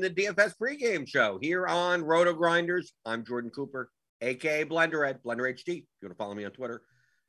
The DFS pregame show here on RotoGrinders. I'm Jordan Cooper, aka Blender at Blender HD. If you want to follow me on Twitter,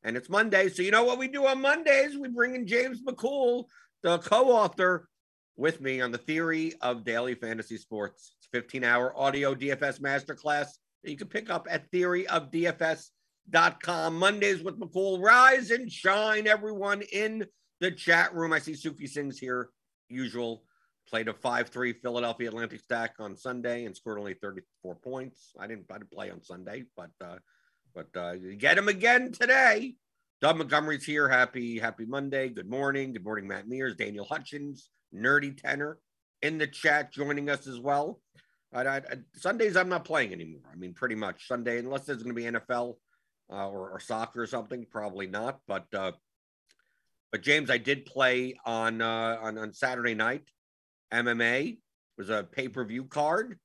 and it's Monday, so you know what we do on Mondays? We bring in James McCool, the co-author, with me on the theory of daily fantasy sports. It's 15-hour audio DFS masterclass that you can pick up at theoryofdfs.com. Mondays with McCool. Rise and shine, everyone in the chat room. I see Sufi Singh's here, usual. Played a 5-3 Philadelphia Atlantic stack on Sunday and scored only 34 points. I didn't, I didn't play on Sunday, but uh, but uh, get him again today. Doug Montgomery's here. Happy, happy Monday. Good morning. Good morning, Matt Mears, Daniel Hutchins, Nerdy Tenor in the chat joining us as well. I, I- Sundays, I'm not playing anymore. I mean, pretty much Sunday, unless there's going to be NFL uh, or, or soccer or something, probably not. But uh, but James, I did play on uh, on on Saturday night. MMA was a pay per view card,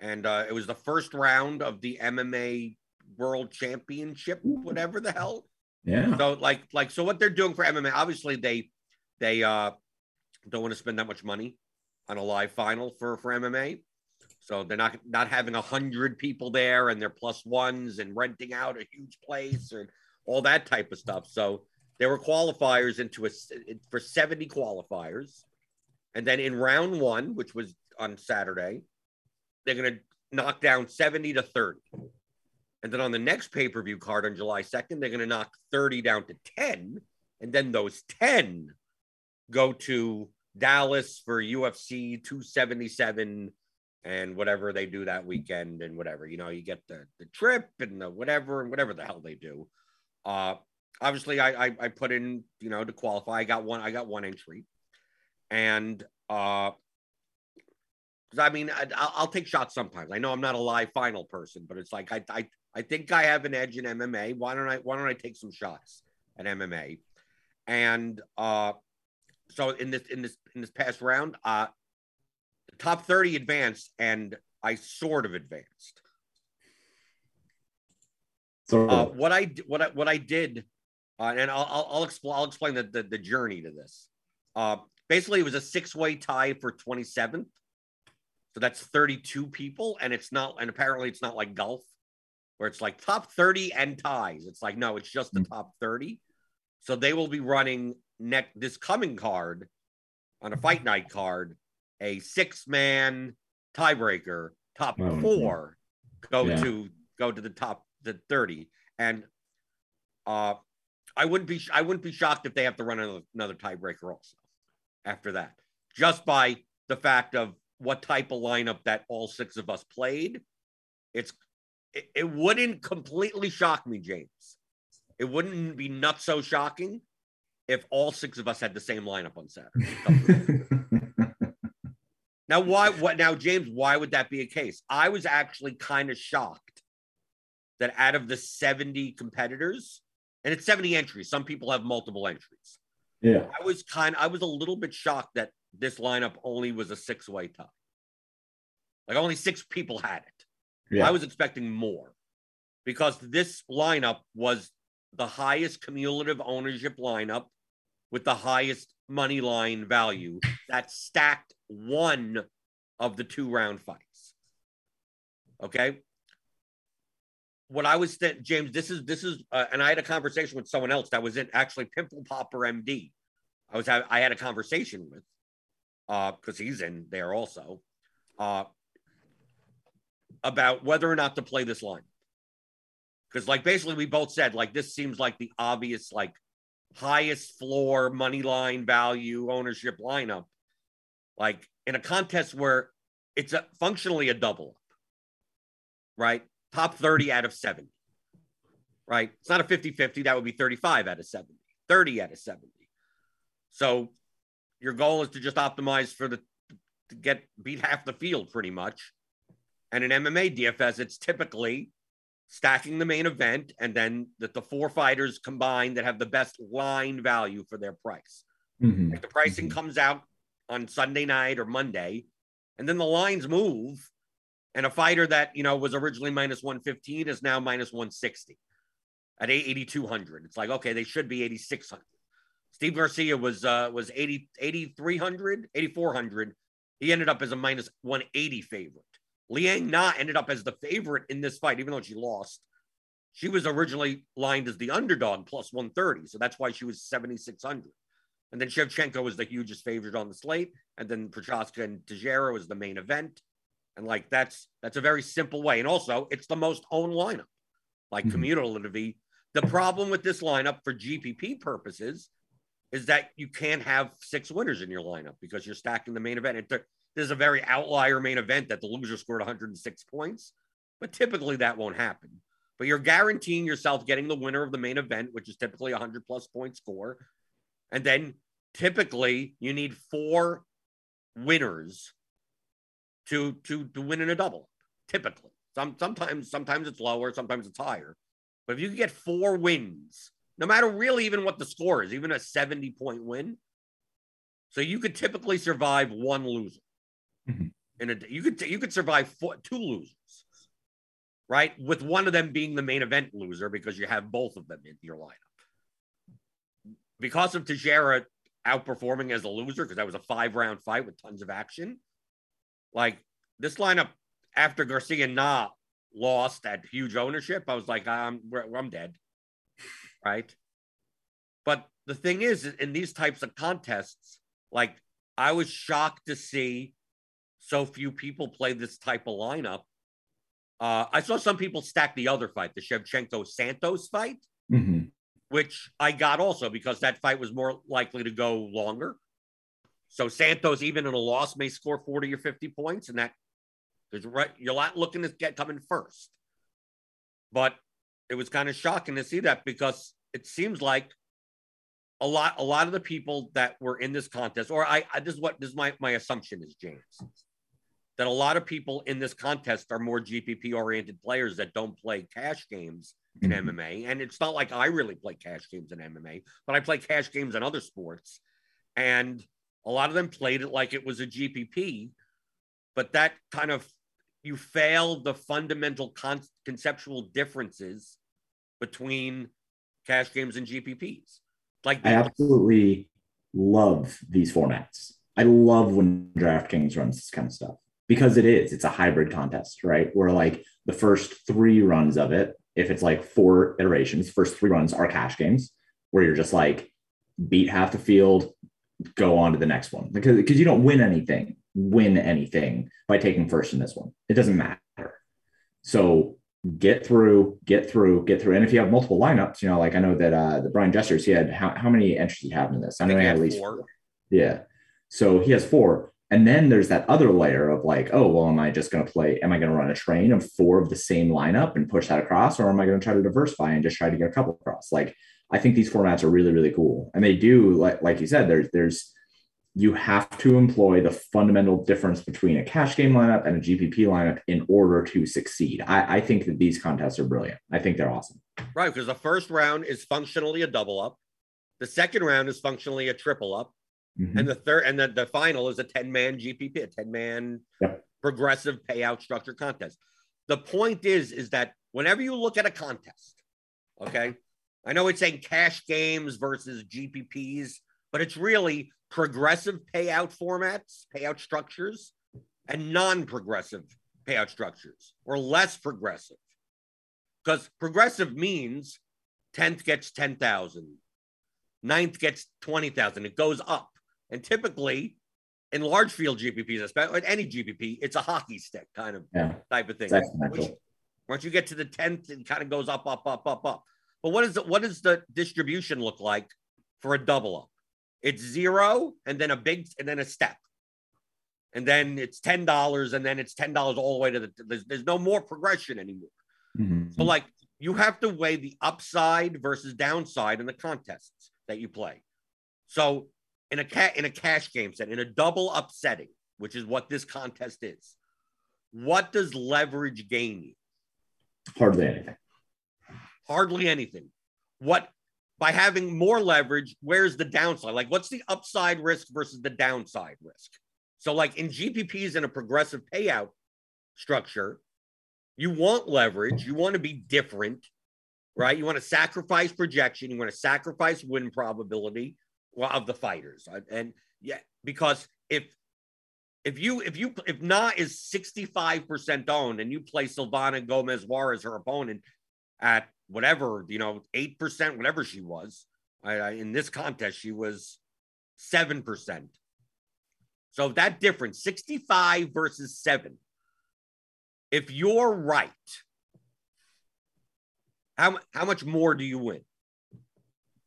and uh, it was the first round of the MMA World Championship, whatever the hell. Yeah. So like like so what they're doing for MMA, obviously they they uh don't want to spend that much money on a live final for for MMA. So they're not not having a hundred people there and they're plus ones and renting out a huge place and all that type of stuff. So there were qualifiers into a for 70 qualifiers. And then in round one, which was on Saturday, they're gonna knock down 70 to 30. And then on the next pay per view card on July 2nd, they're going to knock 30 down to 10. And then those 10 go to Dallas for UFC 277 and whatever they do that weekend and whatever. You know, you get the, the trip and the whatever and whatever the hell they do. Uh, obviously, I, I, I put in, you know, to qualify. I got one, I got one entry. And, uh, because I mean, I, I'll, I'll take shots sometimes. I know I'm not a live final person, but it's like I, I I think I have an edge in MMA. Why don't I why don't I take some shots at MMA? And uh so in this in this in this past round, uh the top 30 advanced and I sort of advanced. So Uh what I what I what I did uh, and I'll I'll, I'll explain I'll explain the, the the journey to this. Uh basically it was a six-way tie for 27th. So that's 32 people, and it's not, and apparently it's not like golf, where it's like top 30 and ties. It's like, no, it's just the top 30. So they will be running next this coming card on a fight night card, a six-man tiebreaker, top Oh, four go Yeah. to go to the top the 30. And uh I wouldn't be I wouldn't be shocked if they have to run another, another tiebreaker also after that, just by the fact of what type of lineup that all six of us played. It's it, it wouldn't completely shock me, James. It wouldn't be not so shocking if all six of us had the same lineup on Saturday. now, why? What now, James? Why would that be a case? I was actually kind of shocked that out of the seventy competitors, and it's seventy entries. Some people have multiple entries. Yeah. I was kind I was a little bit shocked that this lineup only was a six-way tie. Like only six people had it. Yeah. I was expecting more because this lineup was the highest cumulative ownership lineup with the highest money line value that stacked one of the two round fights. Okay. What I was th- James, this is this is, uh, and I had a conversation with someone else that was in actually Pimple Popper MD. I was I had a conversation with uh because he's in there also uh about whether or not to play this line because like basically we both said like this seems like the obvious like highest floor money line value ownership lineup like in a contest where it's a, functionally a double up right top 30 out of 70 right? It's not a 50-50 that would be 35 out of 70 30 out of 70 so your goal is to just optimize for the to get beat half the field pretty much. And in mma dfs it's typically stacking the main event and then that the four fighters combined that have the best line value for their price. Mhm. like the pricing comes out on Sunday night or Monday, and then the lines move, and a fighter that you know was originally minus 115 is now minus 160 at 8200. It's like okay, they should be 8600. Steve Garcia was uh was 80 8300, 8400. He ended up as a minus 180 favorite. Liang Na ended up as the favorite in this fight, even though she lost. She was originally lined as the underdog plus 130, so that's why she was 7600. And then Shevchenko was the hugest favorite on the slate. And then Prochazka and Teixeira was the main event. And like that's that's a very simple way. And also it's the most owned lineup, like Mhm. cumulatively. The problem with this lineup for GPP purposes is that you can't have six winners in your lineup because you're stacking the main event. And there- there's a very outlier main event that the loser scored 106 points, but typically that won't happen. But you're guaranteeing yourself getting the winner of the main event, which is typically a 100 plus point score. And then typically you need four winners to to to win in a double. Typically, some sometimes sometimes it's lower, sometimes it's higher. But if you can get four wins, no matter really even what the score is, even a seventy point win, so you could typically survive one loser. Mhm. In a you could you could survive four, two losers, right? With one of them being the main event loser because you have both of them in your lineup because of Teixeira outperforming as a loser, because that was a five round fight with tons of action. Like this lineup after Garcia Na lost at huge ownership, I was like, I'm I'm dead, right? But the thing is, in these types of contests, like I was shocked to see so few people play this type of lineup. Uh, I saw some people stack the other fight, the Shevchenko Santos fight Mhm. which I got also because that fight was more likely to go longer. So Santos, even in a loss, may score 40 or 50 points, and that there's right, you're not looking to get coming first. But it was kind of shocking to see that because it seems like a lot, a lot of the people that were in this contest, or I, I this is what this is my, my assumption is, James, that a lot of people in this contest are more GPP oriented players that don't play cash games in Mhm. MMA. And it's not like I really play cash games in MMA, but I play cash games in other sports. And a lot of them played it like it was a GPP, but that kind of you fail the fundamental con- conceptual differences between cash games and GPPs. Like I absolutely love these formats. I love when DraftKings runs this kind of stuff because it is. It's a hybrid contest, right? Where like the first three runs of it, if it's like four iterations, first three runs are cash games where you're just like beat half the field, go on to the next one because because you don't win anything, win anything by taking first in this one. It doesn't matter. So get through, get through, get through. And if you have multiple lineups, you know, like I know that uh the Brian Jesters, he had how, how many entries he had in this? I know he had at least four. four. Yeah. So he has four. And then there's that other layer of like, oh, well, am I just going to play? Am I going to run a train of four of the same lineup and push that across? Or am I going to try to diversify and just try to get a couple across? Like, I think these formats are really, really cool. And they do, like, like you said, there's, there's, you have to employ the fundamental difference between a cash game lineup and a GPP lineup in order to succeed. I, I think that these contests are brilliant. I think they're awesome. Right, because the first round is functionally a double up. The second round is functionally a triple up. Mhm. And the third and the, the final is a 10 man GPP, a 10 man Yep. progressive payout structure contest. The point is, is that whenever you look at a contest, okay, I know it's saying cash games versus GPPs, but it's really progressive payout formats, payout structures, and non progressive payout structures or less progressive. Because progressive means 10th gets 10,000, ninth gets 20,000. It goes up. And typically in large field GPPs, especially any GPP, it's a hockey stick kind of Yeah. type of thing. Which, once you get to the 10th, it kind of goes up, up, up, up, up. But what is the, what does the distribution look like for a double up? It's zero and then a big and then a step. And then it's ten dollars, and then it's ten dollars all the way to the there's, there's no more progression anymore. Mhm. So like you have to weigh the upside versus downside in the contests that you play. So in a cat in a cash game set, in a double up setting, which is what this contest is, what does leverage gain you? Hardly anything. Hardly anything. What by having more leverage, where's the downside? Like what's the upside risk versus the downside risk? So like in GPPs in a progressive payout structure, you want leverage, you want to be different, right? You want to sacrifice projection, you want to sacrifice win probability of the fighters. And yeah, because if if you if you if Na is 65% owned and you play Silvana Gomez Juarez, her opponent, at whatever, you know, 8%, whatever she was, I, I, in this contest, she was 7%. So that difference, 65 versus 7. If you're right, how, how much more do you win?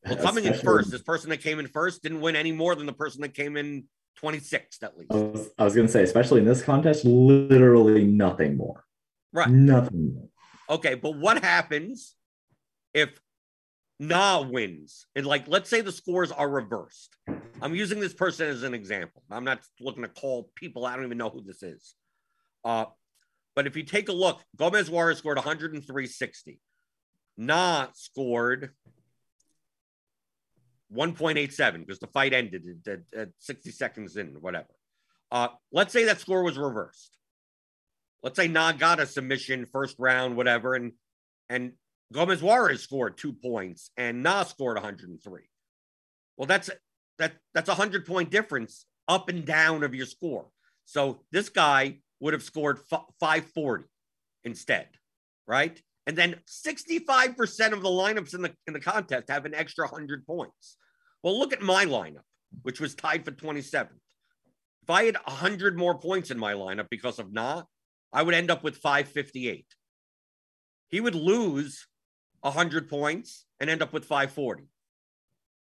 Well, coming in first, this person that came in first didn't win any more than the person that came in 26th, at least. I was, I was going to say, especially in this contest, literally nothing more. Right. Nothing more. Okay, but what happens if Na wins? And like, let's say the scores are reversed. I'm using this person as an example. I'm not looking to call people. I don't even know who this is. Uh, but if you take a look, Gomez Juarez scored 103.60. Na scored 1.87 because the fight ended at, at- at 60 seconds in, whatever. Uh, let's say that score was reversed let's say Na got a submission first round, whatever, and and Gomez Juarez scored two points and Na scored 103. Well, that's that that's a hundred point difference up and down of your score. So this guy would have scored f- 540 instead, right? And then 65% of the lineups in the in the contest have an extra 100 points. Well, look at my lineup, which was tied for 27th. If I had 100 more points in my lineup because of Na, I would end up with 558. He would lose 100 points and end up with 540.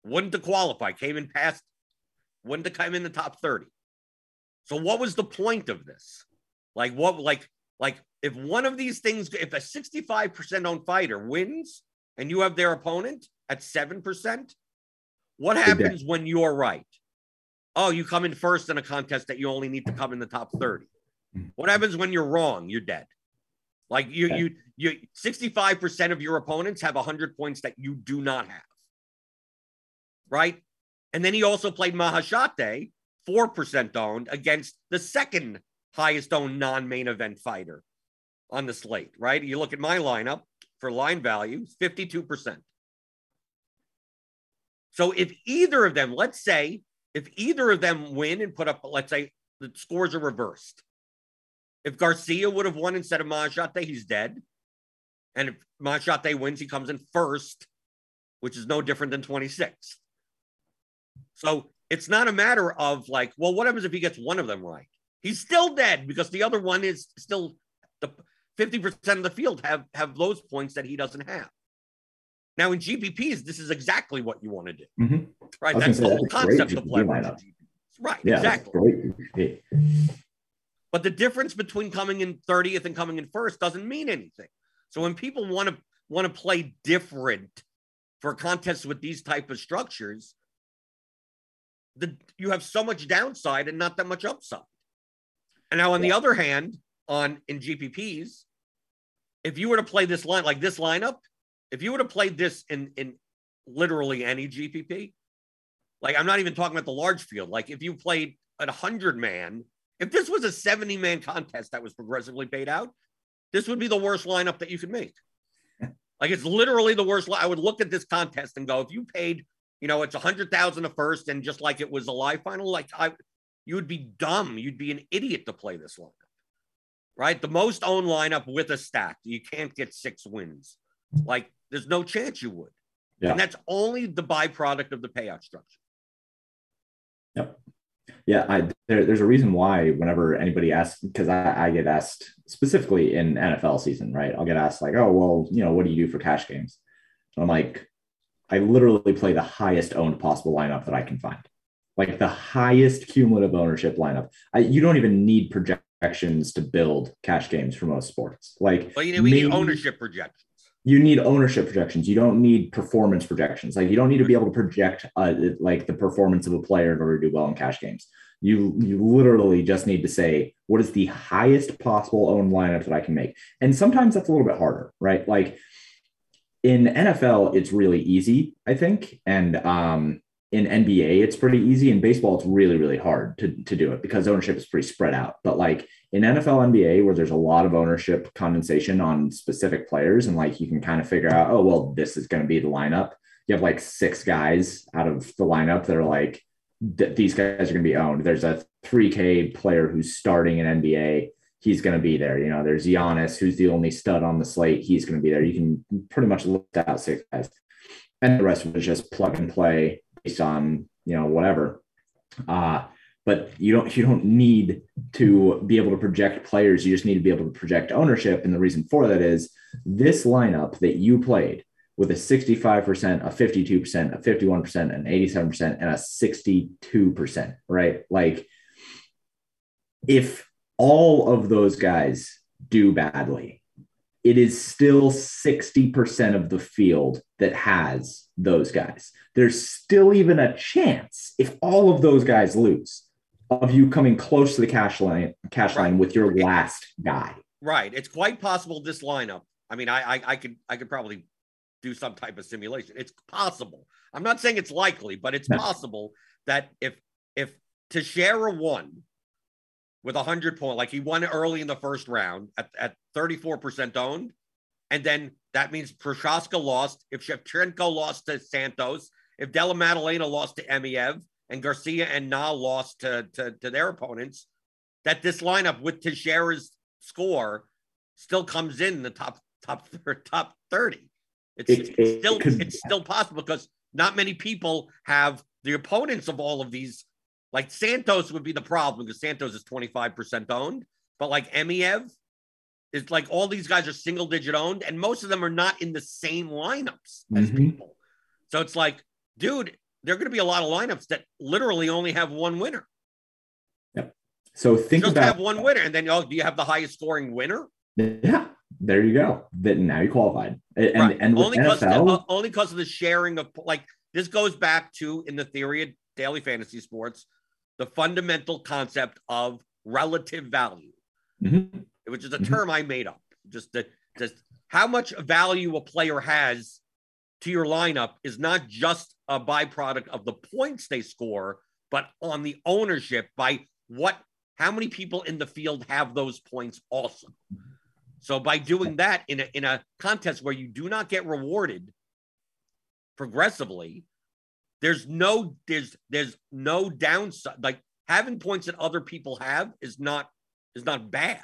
Wouldn't have qualified, came in past, wouldn't have come in the top 30. So what was the point of this? Like what like like if one of these things if a 65% owned fighter wins and you have their opponent at 7%, what happens when you're right? Oh, you come in first in a contest that you only need to come in the top 30. Hmm. What happens when you're wrong? You're dead. Like you, Okay. you, you, 65% of your opponents have 100 points that you do not have. Right. And then he also played Maheshate, 4% owned, against the second highest owned non main event fighter on the slate. Right. You look at my lineup for line value, 52%. So if either of them, let's say, if either of them win and put up, let's say the scores are reversed. If Garcia would have won instead of Manjate, he's dead. And if Manjate wins, he comes in first, which is no different than 26th. So it's not a matter of like, well, what happens if he gets one of them right? He's still dead because the other one is still the 50% of the field have have those points that he doesn't have. Now in GPPs, this is exactly what you want to do. Mhm. Right. That's the whole that's a great concept of leverage. Right, Yeah, exactly. But the difference between coming in 30th and coming in first doesn't mean anything. So when people want to want to play different for contests with these type of structures, the you have so much downside and not that much upside. And now on the other hand, on in GPPs, if you were to play this line like this lineup, if you would have played this in in literally any GPP, like I'm not even talking about the large field, like if you played at a hundred man, if this was a 70 man contest that was progressively paid out, this would be the worst lineup that you could make. Like it's literally the worst. li- I would look at this contest and go, if you paid, you know, it's a hundred thousand a first, and just like it was a live final, like I, you would be dumb. You'd be an idiot to play this lineup, right? The most owned lineup with a stack, you can't get six wins. Like there's no chance you would, Yeah. and that's only the byproduct of the payout structure. Yeah, I, there, there's a reason why whenever anybody asks, because I, I get asked specifically in NFL season, right? I'll get asked like, oh, well, you know, what do you do for cash games? And I'm like, I literally play the highest owned possible lineup that I can find, like the highest cumulative ownership lineup. I, you don't even need projections to build cash games for most sports. Like, But you know, we need ownership projections. You need ownership projections. You don't need performance projections. Like you don't need to be able to project uh, like the performance of a player in order to do well in cash games. You you literally just need to say what is the highest possible owned lineup that I can make. And sometimes that's a little bit harder, right? Like in NFL, it's really easy, I think, and um, in NBA, it's pretty easy. In baseball, it's really really hard to to do it because ownership is pretty spread out. But like in NFL, NBA, where there's a lot of ownership condensation on specific players, and like you can kind of figure out, oh, well, this is going to be the lineup. You have like six guys out of the lineup that are like, th- these guys are going to be owned. There's a 3K player who's starting in NBA. He's going to be there. You know, there's Giannis, who's the only stud on the slate. He's going to be there. You can pretty much list out six guys, and the rest was just plug and play based on you know whatever. Uh, but you don't you don't need to be able to project players. You just need to be able to project ownership. And the reason for that is this lineup that you played with a 65% a 52% a 51% an 87% and a 62% right? Like if all of those guys do badly it is still 60% of the field that has those guys there's still even a chance if all of those guys lose of you coming close to the cash line cash line with your last guy. Right. It's quite possible this lineup. I mean, I, I I could I could probably do some type of simulation. It's possible. I'm not saying it's likely, but it's No. possible that if if Teixeira won with a hundred point, like he won early in the first round at, at 34% owned, and then that means Prochazka lost. If Shevchenko lost to Santos, if Della Maddalena lost to Emeev, and Garcia and Na lost to, to, to their opponents, that this lineup with Teixeira's score still comes in the top top top 30. It's, It- it's it still could- it's still possible because not many people have the opponents of all of these. Like Santos would be the problem because Santos is 25% owned, but like Emeev is like all these guys are single digit owned, and most of them are not in the same lineups as Mhm. people. So it's like, dude, there are going to be a lot of lineups that literally only have one winner. Yep. So think Just about have one winner, and then oh, do you have the highest scoring winner? yeah, there you go. That now you qualified. And right. and only because NFL, only because of the sharing of like this goes back to in the theory of daily fantasy sports, the fundamental concept of relative value, Mhm. which is a Mhm. term I made up. Just the just how much value a player has to your lineup is not just a byproduct of the points they score, but on the ownership by what how many people in the field have those points also. So by doing that in a in a contest where you do not get rewarded progressively, there's no there's there's no downside. Like having points that other people have is not is not bad.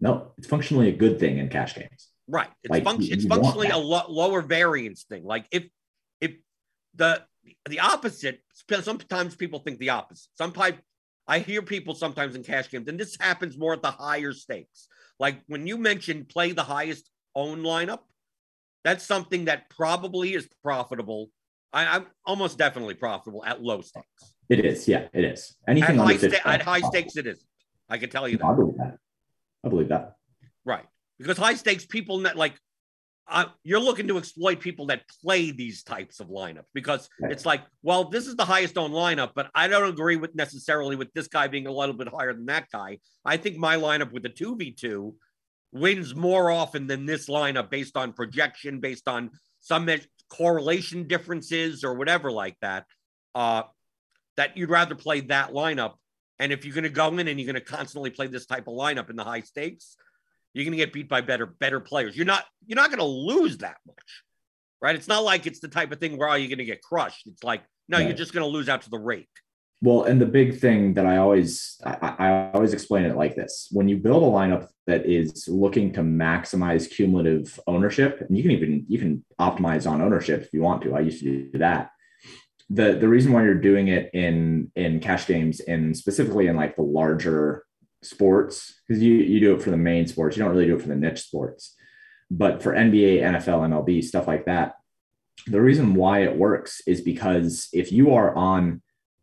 No, it's functionally a good thing in cash games. Right. It's Like, function. you- It's you functionally a lo- lower variance thing. Like if if the the opposite. Sometimes people think the opposite. Sometimes I hear people sometimes in cash games, and this happens more at the higher stakes. Like when you mentioned play the highest own lineup, that's something that probably is profitable. I, I'm almost definitely profitable at low stakes. It is, yeah, it is. At Anything high, sta- at high stakes, it isn't. I can tell you I that. believe that. I believe that. Right. Because high stakes people like uh, you're looking to exploit people that play these types of lineups because Right. it's like, well, this is the highest owned lineup, but I don't agree with necessarily with this guy being a little bit higher than that guy. I think my lineup with the 2v2 wins more often than this lineup based on projection, based on some me- correlation differences or whatever like that. Uh, that you'd rather play that lineup. And if you're going to go in and you're going to constantly play this type of lineup in the high stakes, you're going to get beat by better better players. You're not you're not going to lose that much, right? It's not like it's the type of thing where oh, you're going to get crushed. It's like no, you're just going to lose out to the rake. Well, and the big thing that I always I, I always explain it like this: when you build a lineup that is looking to maximize cumulative ownership, and you can even you can optimize on ownership if you want to. I used to do that. The the reason why you're doing it in in cash games and specifically in like the larger sports because you you do it for the main sports, you don't really do it for the niche sports. But for NBA, NFL, MLB, stuff like that, the reason why it works is because if you are on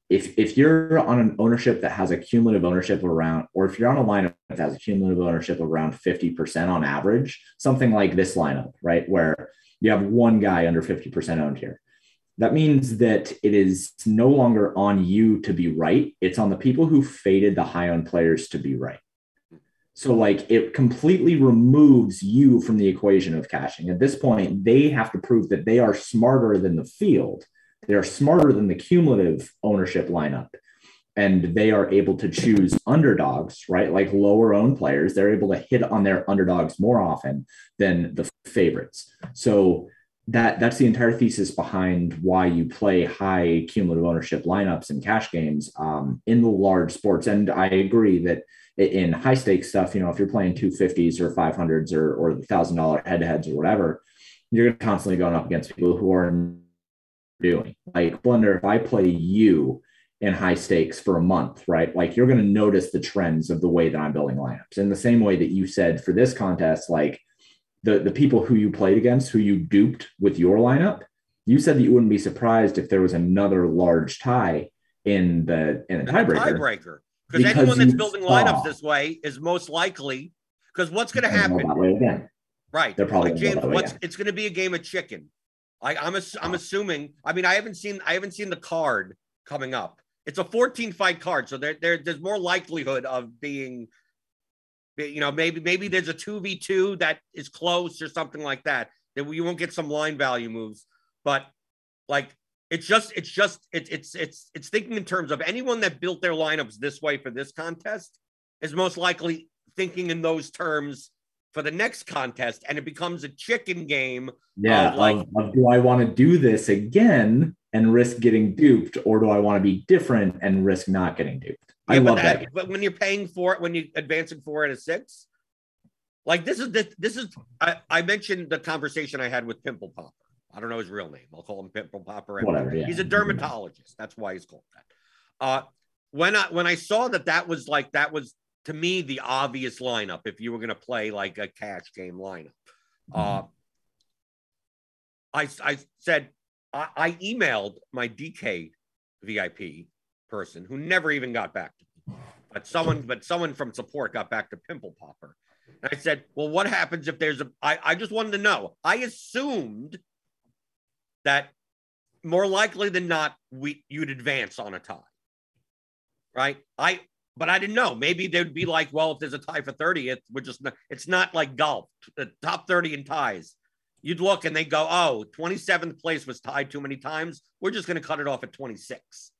if if you're on an ownership that has a cumulative ownership around, or if you're on a lineup that has a cumulative ownership around 50% on average, something like this lineup, right? Where you have one guy under 50% owned here. That means that it is no longer on you to be right. It's on the people who faded the high owned players to be right. So, like, it completely removes you from the equation of caching. At this point, they have to prove that they are smarter than the field they're smarter than the cumulative ownership lineup and they are able to choose underdogs right? Like lower owned players they're able to hit on their underdogs more often than the favorites. So that that's the entire thesis behind why you play high cumulative ownership lineups and cash games um, in the large sports. And i agree that in high stakes stuff you know if you're playing 250s or 500s or or thousand dollar head to heads or whatever you're constantly going up against people who are doing. Like Blender, if I play you in high stakes for a month, right? Like you're going to notice the trends of the way that I'm building lineups. In the same way that you said for this contest, like the the people who you played against, who you duped with your lineup, you said that you wouldn't be surprised if there was another large tie in the in a tiebreaker. tiebreaker. Because anyone that's building saw- lineups this way is most likely because what's going to happen? again. Right. They're probably like James, what's it's going to be a game of chicken. I, I'm ass- I'm assuming. I mean, I haven't seen I haven't seen the card coming up. It's a 14 fight card, so there, there there's more likelihood of being, you know, maybe maybe there's a two v two that is close or something like that. That you won't get some line value moves, but like it's just it's just it's it's it's it's thinking in terms of anyone that built their lineups this way for this contest is most likely thinking in those terms for the next contest, and it becomes a chicken game. Yeah, of, like- of, of do I want to do this again and risk getting duped, or do I want to be different and risk not getting duped? I love that. that- but when you're paying for it, when you're advancing four out of six, like this is this, this is I, I mentioned the conversation I had with Pimple Popper. I don't know his real name. I'll call him Pimple Popper. Whatever, yeah. He's a dermatologist. That's why he's called that. Uh, when I when I saw that that was like that was to me the obvious lineup if you were going to play like a cash game lineup. Uh, I I said I, I emailed my DK VIP person who never even got back to me, but someone but someone from support got back to Pimple Popper. And I said, well, what happens if there's a? I, I just wanted to know. I assumed that more likely than not, we you'd advance on a tie, right? I but I didn't know. Maybe they'd be like, well, if there's a tie for 30th, we're just not, it's not like golf, the top 30 in ties. You'd look and they go, oh, 27th place was tied too many times. We're just going to cut it off at 26.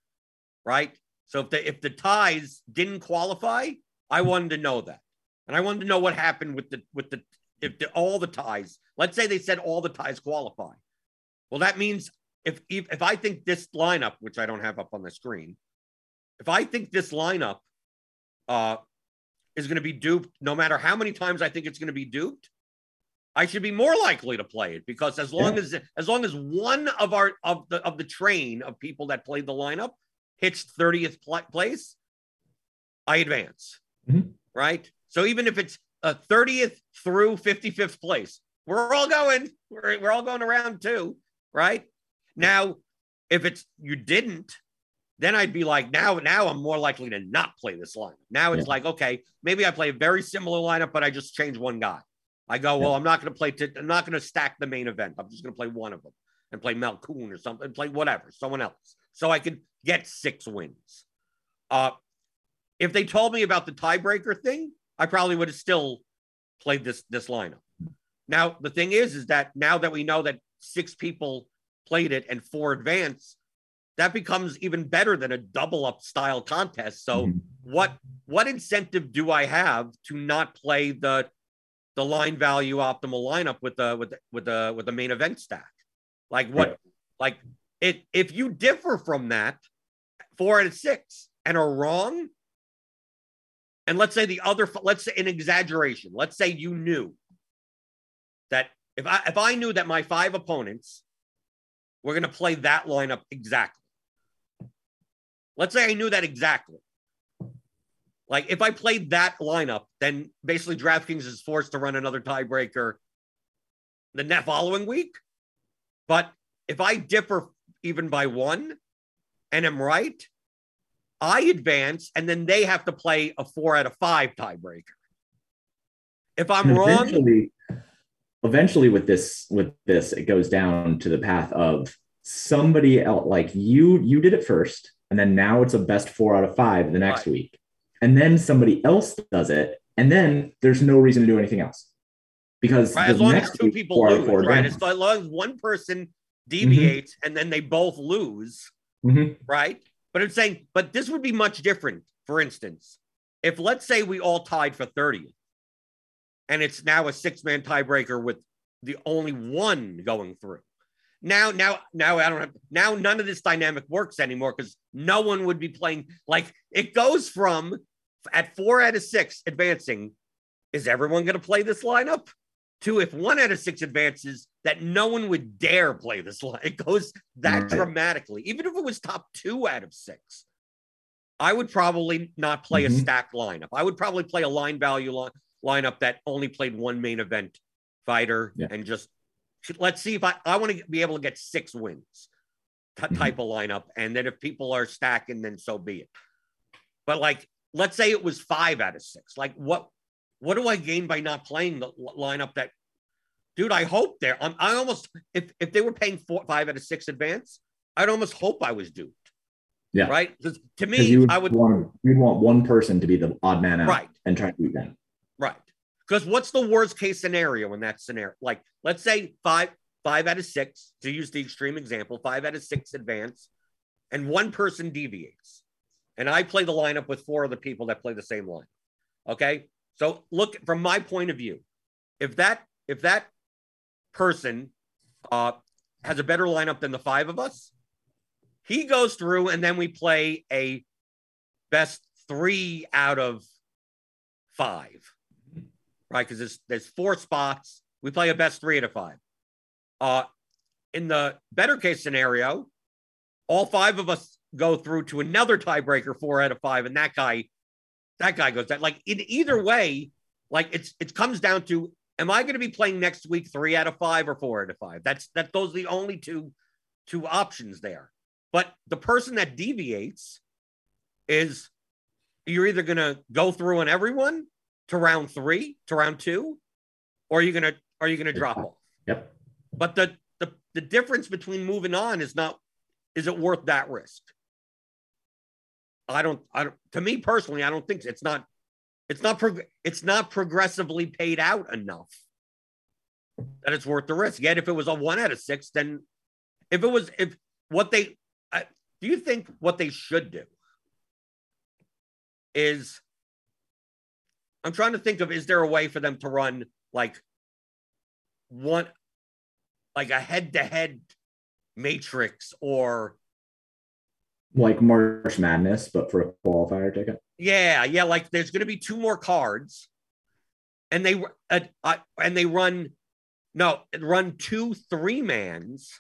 Right. So if the if the ties didn't qualify, I wanted to know that. And I wanted to know what happened with the with the if the, all the ties, let's say they said all the ties qualify. Well, that means if, if if I think this lineup, which I don't have up on the screen, if I think this lineup uh, is going to be duped, no matter how many times I think it's going to be duped, I should be more likely to play it because as long Yeah. as as long as one of our of the of the train of people that played the lineup hits 30th pl- place, I advance. Mhm. Right? So even if it's a 30th through 55th place, we're all going. We're, we're all going around too, right? Now, if it's you didn't, then I'd be like, now, now I'm more likely to not play this lineup. Now it's Yeah. like, okay, maybe I play a very similar lineup, but I just change one guy. I go, well, I'm not going to play. I'm not going to stack the main event. I'm just going to play one of them and play Malcoon or something. Play whatever, someone else, so I could get six wins. Uh, if they told me about the tiebreaker thing, I probably would have still played this this lineup. Now the thing is, is that now that we know that six people played it and four advance, that becomes even better than a double up style contest. So Mhm. what what incentive do I have to not play the the line value optimal lineup with the with the, with the with the main event stack? Like what? Right. Like it if you differ from that four out of six and are wrong, and let's say the other let's say an exaggeration, let's say you knew that if I if I knew that my five opponents were going to play that lineup exactly. Let's say I knew that exactly. Like if I played that lineup, then basically DraftKings is forced to run another tiebreaker the net following week. But if I differ even by one and am right, I advance and then they have to play a four out of five tiebreaker. If I'm And wrong, Eventually, eventually, with this, with this, it goes down to the path of somebody else. Like you, you did it first, and then now it's a best four out of five the next Right. week, and then somebody else does it, and then there's no reason to do anything else because right, as long as two people lose, four right? As long as one person deviates and then they both lose, Mhm. right? But I'm saying, but this would be much different. For instance, if let's say we all tied for 30th and it's now a six man tiebreaker with the only one going through. Now, now, now I don't have now none of this dynamic works anymore because no one would be playing like it goes from at four out of six advancing. Is everyone going to play this lineup? To if one out of six advances, that no one would dare play this line. It goes that Right. dramatically. Even if it was top two out of six, I would probably not play a Mhm. stacked lineup. I would probably play a line value line, lineup that only played one main event fighter Yeah. and just let's see if I I want to be able to get six wins t- Mhm. type of lineup. And then if people are stacking, then so be it. But like, let's say it was five out of six. Like, what what do I gain by not playing the lineup that? Dude, I hope they're. I'm, I almost if if they were paying four five out of six advance, I'd almost hope I was duped. Yeah. Right. Because to me, would I would want you'd want one person to be the odd man out, Right. and try to beat them. Right. Because what's the worst case scenario in that scenario? Like, let's say five, five out of six, to use the extreme example, five out of six advance, and one person deviates. And I play the lineup with four other people that play the same line. Okay. So look from my point of view, if that if that person uh has a better lineup than the five of us, he goes through and then we play a best three out of five right? Because there's there's four spots. We play a best three out of five. Uh, in the better case scenario, all five of us go through to another tiebreaker, four out of five, and that guy, that guy goes that. Like in either way, like it's it comes down to am I going to be playing next week three out of five or four out of five? That's that those are the only two two options there. But the person that deviates is you're either going to go through on everyone to round three, to round two, or you're gonna are you gonna drop off? Yep. But the the the difference between moving on is not is it worth that risk? I don't I don't to me personally, I don't think so. it's not it's not prog- it's not progressively paid out enough that it's worth the risk. Yet if it was a one out of six, then if it was if what they I, do you think what they should do is I'm trying to think of is there a way for them to run like one like a head to head Matrix or like March Madness, but for a qualifier ticket. yeah, yeah, like there's going to be two more cards, and they uh, uh, and they run no run two three mans.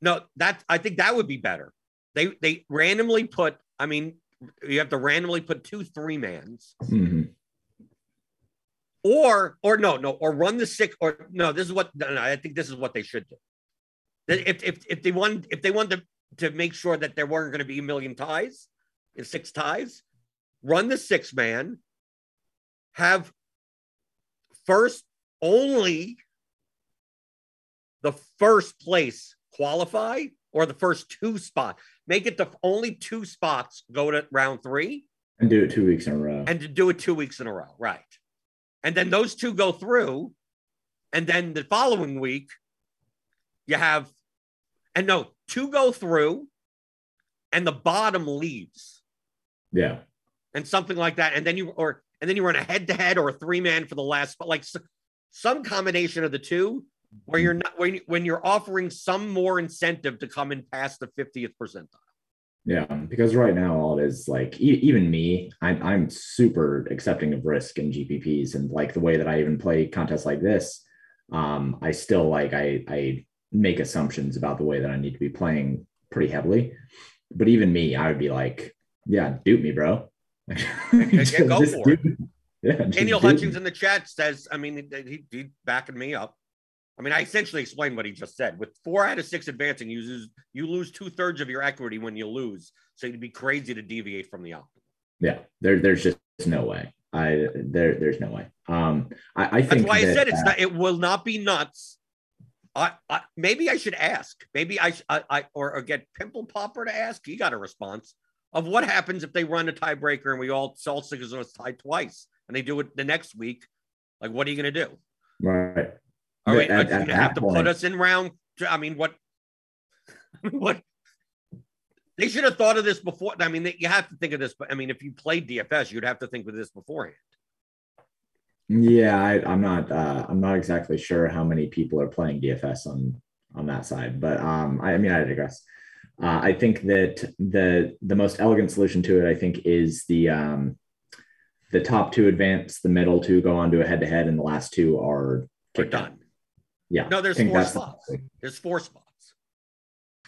No, that I think that would be better. They they randomly put. I mean, you have to randomly put two three mans, Mhm. Or or no no or run the six or no. This is what no, no, I think this is what they should do. If if if they want if they want to to make sure that there weren't going to be a million ties, in six ties, run the six man, have first only the first place qualify or the first two spot. Make it the only two spots go to round three And do it two weeks in a row. and to do it two weeks in a row. Right. And then those two go through. And then the following week, you have, and no, two go through and the bottom leaves yeah. and something like that. And then you, or, and then you run a head to head or a three man for the last, but like some combination of the two where you're not, when, you, when you're offering some more incentive to come in past the 50th percentile. Yeah, because right now all it is like e- even me, I'm I'm super accepting of risk in GPPs and like the way that I even play contests like this, um, I still like I I make assumptions about the way that I need to be playing pretty heavily. But even me, I would be like, yeah, dupe me, bro. Just- go for it. Yeah, Daniel Hutchins me. in the chat says, I mean, he, he backing me up. I mean, I essentially explained what he just said. With four out of six advancing, you lose, you lose two thirds of your equity when you lose. So you'd be crazy to deviate from the optimal. Yeah, there there's just no way. I there there's no way. Um, I, I That's think why I said it's uh, not. It will not be nuts. I, I maybe I should ask. Maybe I, I, I or, or get Pimple Popper to ask. He got a response of what happens if they run a tiebreaker and we all all six of us tied twice and they do it the next week. Like, what are you going to do? right. Are we At- at you have to put us in round? I mean, what? what? They should have thought of this before. I mean, you have to think of this. But I mean, if you played DFS, you'd have to think of this beforehand. Yeah, I, I'm not. Uh, I'm not exactly sure how many people are playing DFS on on that side, but um, I, I mean, I digress. Uh, I think that the the most elegant solution to it, I think, is the um, the top two advance, the middle two go on to a head to head, and the last two are kicked out. done. Yeah, No, there's four the- spots. There's four spots.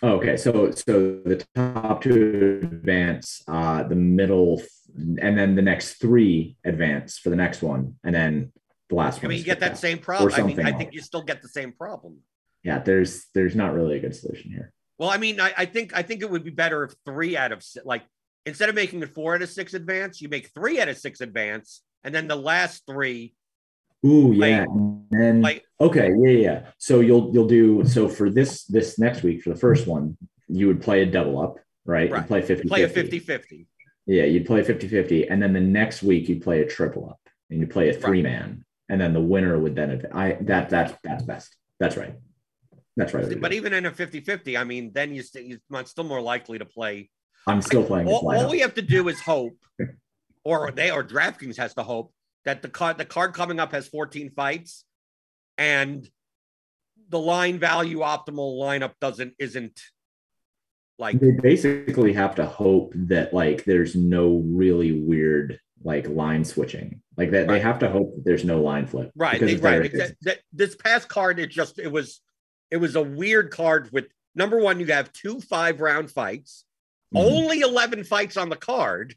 Oh, okay, so so the top two advance, uh, the middle, and then the next three advance for the next one, and then the last one. I mean, you get that same problem. I mean, I else. think you still get the same problem. Yeah, there's there's not really a good solution here. Well, I mean, I, I think I think it would be better if three out of six, like instead of making it four out of six advance, you make three out of six advance, and then the last three, Ooh, Like- yeah. and then like okay, yeah, yeah. So you'll you'll do so for this this next week for the first one, you would play a double up, right? Right. You'd play 50 play a 50-50. Yeah, you'd play 50-50. And then the next week you'd play a triple up and you play a three man. And then the winner would then adv- I that that's that's best. That's right. That's right. But even in a 50-50, I mean, then you st- you're still more likely to play. I'm still playing this All, all we have to do is hope, or they or DraftKings has to hope that the card the card coming up has 14 fights, and the line value optimal lineup doesn't isn't like they basically have to hope that like there's no really weird like line switching. Like that they have to hope that there's no line flip. Right, they, right. That, that- this past card, it just it was it was a weird card with number one, you have two five round fights, Mhm. only 11 fights on the card,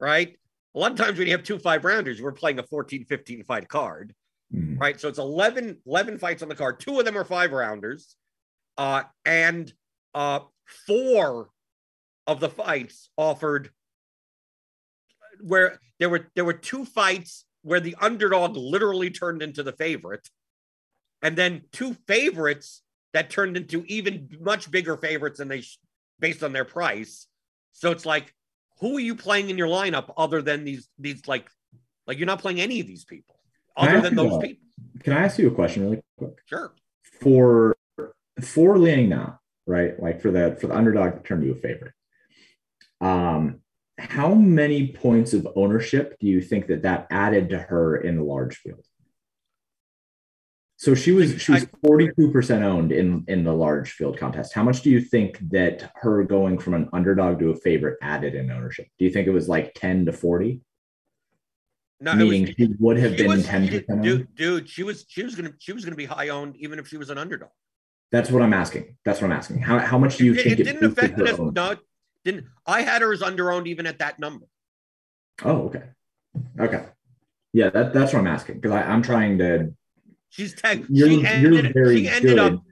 right? A lot of times when you have two five rounders, we're playing a 14, 15 fight card, Mhm. right? So it's 11, 11 fights on the card. Two of them are five rounders. Uh, and uh, four of the fights offered where there were there were two fights where the underdog literally turned into the favorite, and then two favorites that turned into even much bigger favorites than they sh- based on their price. So it's like, who are you playing in your lineup other than these these like like you're not playing any of these people other than those a- people. Can I ask you a question really quick? Sure. For for leaning now, right? Like for the for the underdog to turn to a favorite. Um, how many points of ownership do you think that that added to her in the large field? So she was she was forty two percent owned in in the large field contest. How much do you think that her going from an underdog to a favorite added in ownership? Do you think it was like ten to forty? No, it was- Meaning she would have she been ten percent dude, dude, she was she was gonna she was gonna be high owned even if she was an underdog. That's what I'm asking. That's what I'm asking. How how much do you it, think it didn't affect her it. As, own? no, didn't. I had her as under owned even at that number. Oh, okay, okay, yeah. That that's what I'm asking because I'm trying to. She's tech. You're- She ended, she ended up.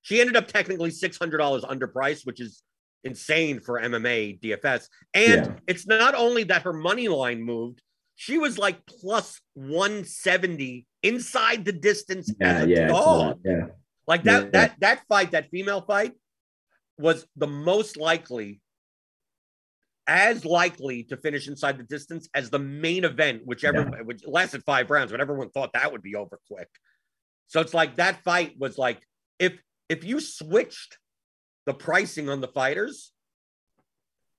She ended up technically six hundred dollars underpriced, which is insane for MMA DFS. And Yeah. it's not only that her money line moved; she was like plus one seventy inside the distance Yeah, as a yeah, dog. yeah. Like that Yeah. that that fight, that female fight, was the most likely, as likely to finish inside the distance as the main event, whichever which lasted five rounds, but everyone thought that would be over quick. So it's like that fight was like if if you switched the pricing on the fighters,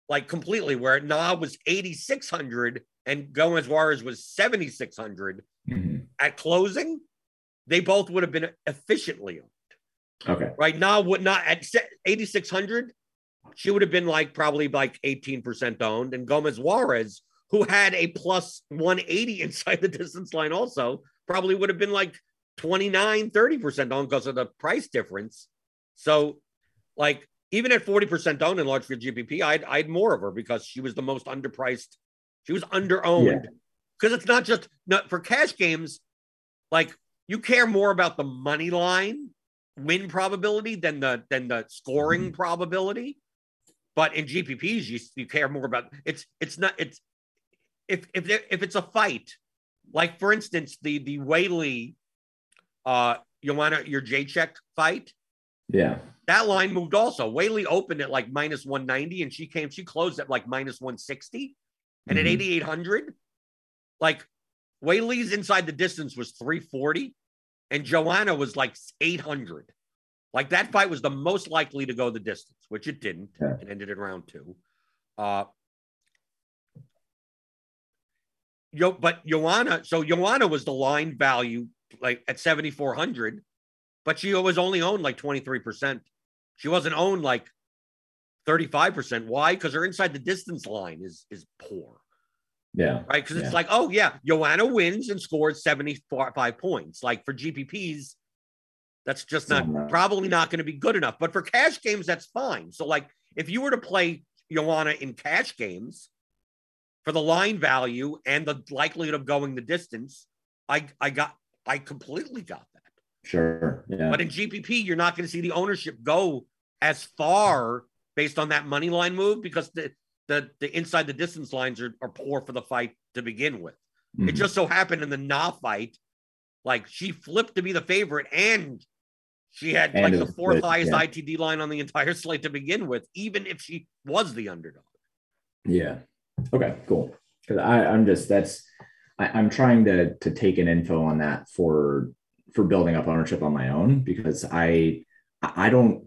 like completely, where Na was 8,600 and Gomez Juarez was 7,600 Mhm. at closing, they both would have been efficiently owned Okay. right now would not at 8600 she would have been like probably like 18% owned. And gomez juarez who had a plus 180 inside the distance line also probably would have been like 29 30% owned because of the price difference. So like even at 40% owned in large field gpp i'd i'd more of her because she was the most underpriced. She was under owned because it's not just not for cash games like you care more about the money line win probability than the than the scoring mm-hmm. probability. But in GPPs, you, you care more about it's it's not it's if if there, if it's a fight, like for instance the the Weili, uh, Joanna Jędrzejczyk fight. Yeah. That line moved also. Weili opened at like minus 190 and she came, she closed at like minus 160. And at Mhm. 8,800, like Weili's inside the distance was 340 and Joanna was like 800. Like that fight was the most likely to go the distance, which it didn't. Yeah. It ended in round two. Uh, Yo, but Joanna, so Joanna was the line value like at 7,400, but she was only owned like 23%. She wasn't owned like 35%. Why? Because her inside the distance line is is poor, Yeah. right? Because Yeah. it's like, oh yeah, Joanna wins and scores 75 points. Like for GPPs, that's just not probably not going to be good enough. But for cash games, that's fine. So like if you were to play Joanna in cash games for the line value and the likelihood of going the distance, I I got I completely got that. Sure. Yeah. But in GPP, you're not going to see the ownership go as far based on that money line move because the the, the inside the distance lines are, are poor for the fight to begin with. It Mhm. just so happened in the Na fight, like she flipped to be the favorite and she had And like the fourth good, highest yeah. ITD line on the entire slate to begin with, even if she was the underdog. Yeah. Okay, cool. Because I I'm just that's I, I'm trying to to take an info on that for for building up ownership on my own because I I don't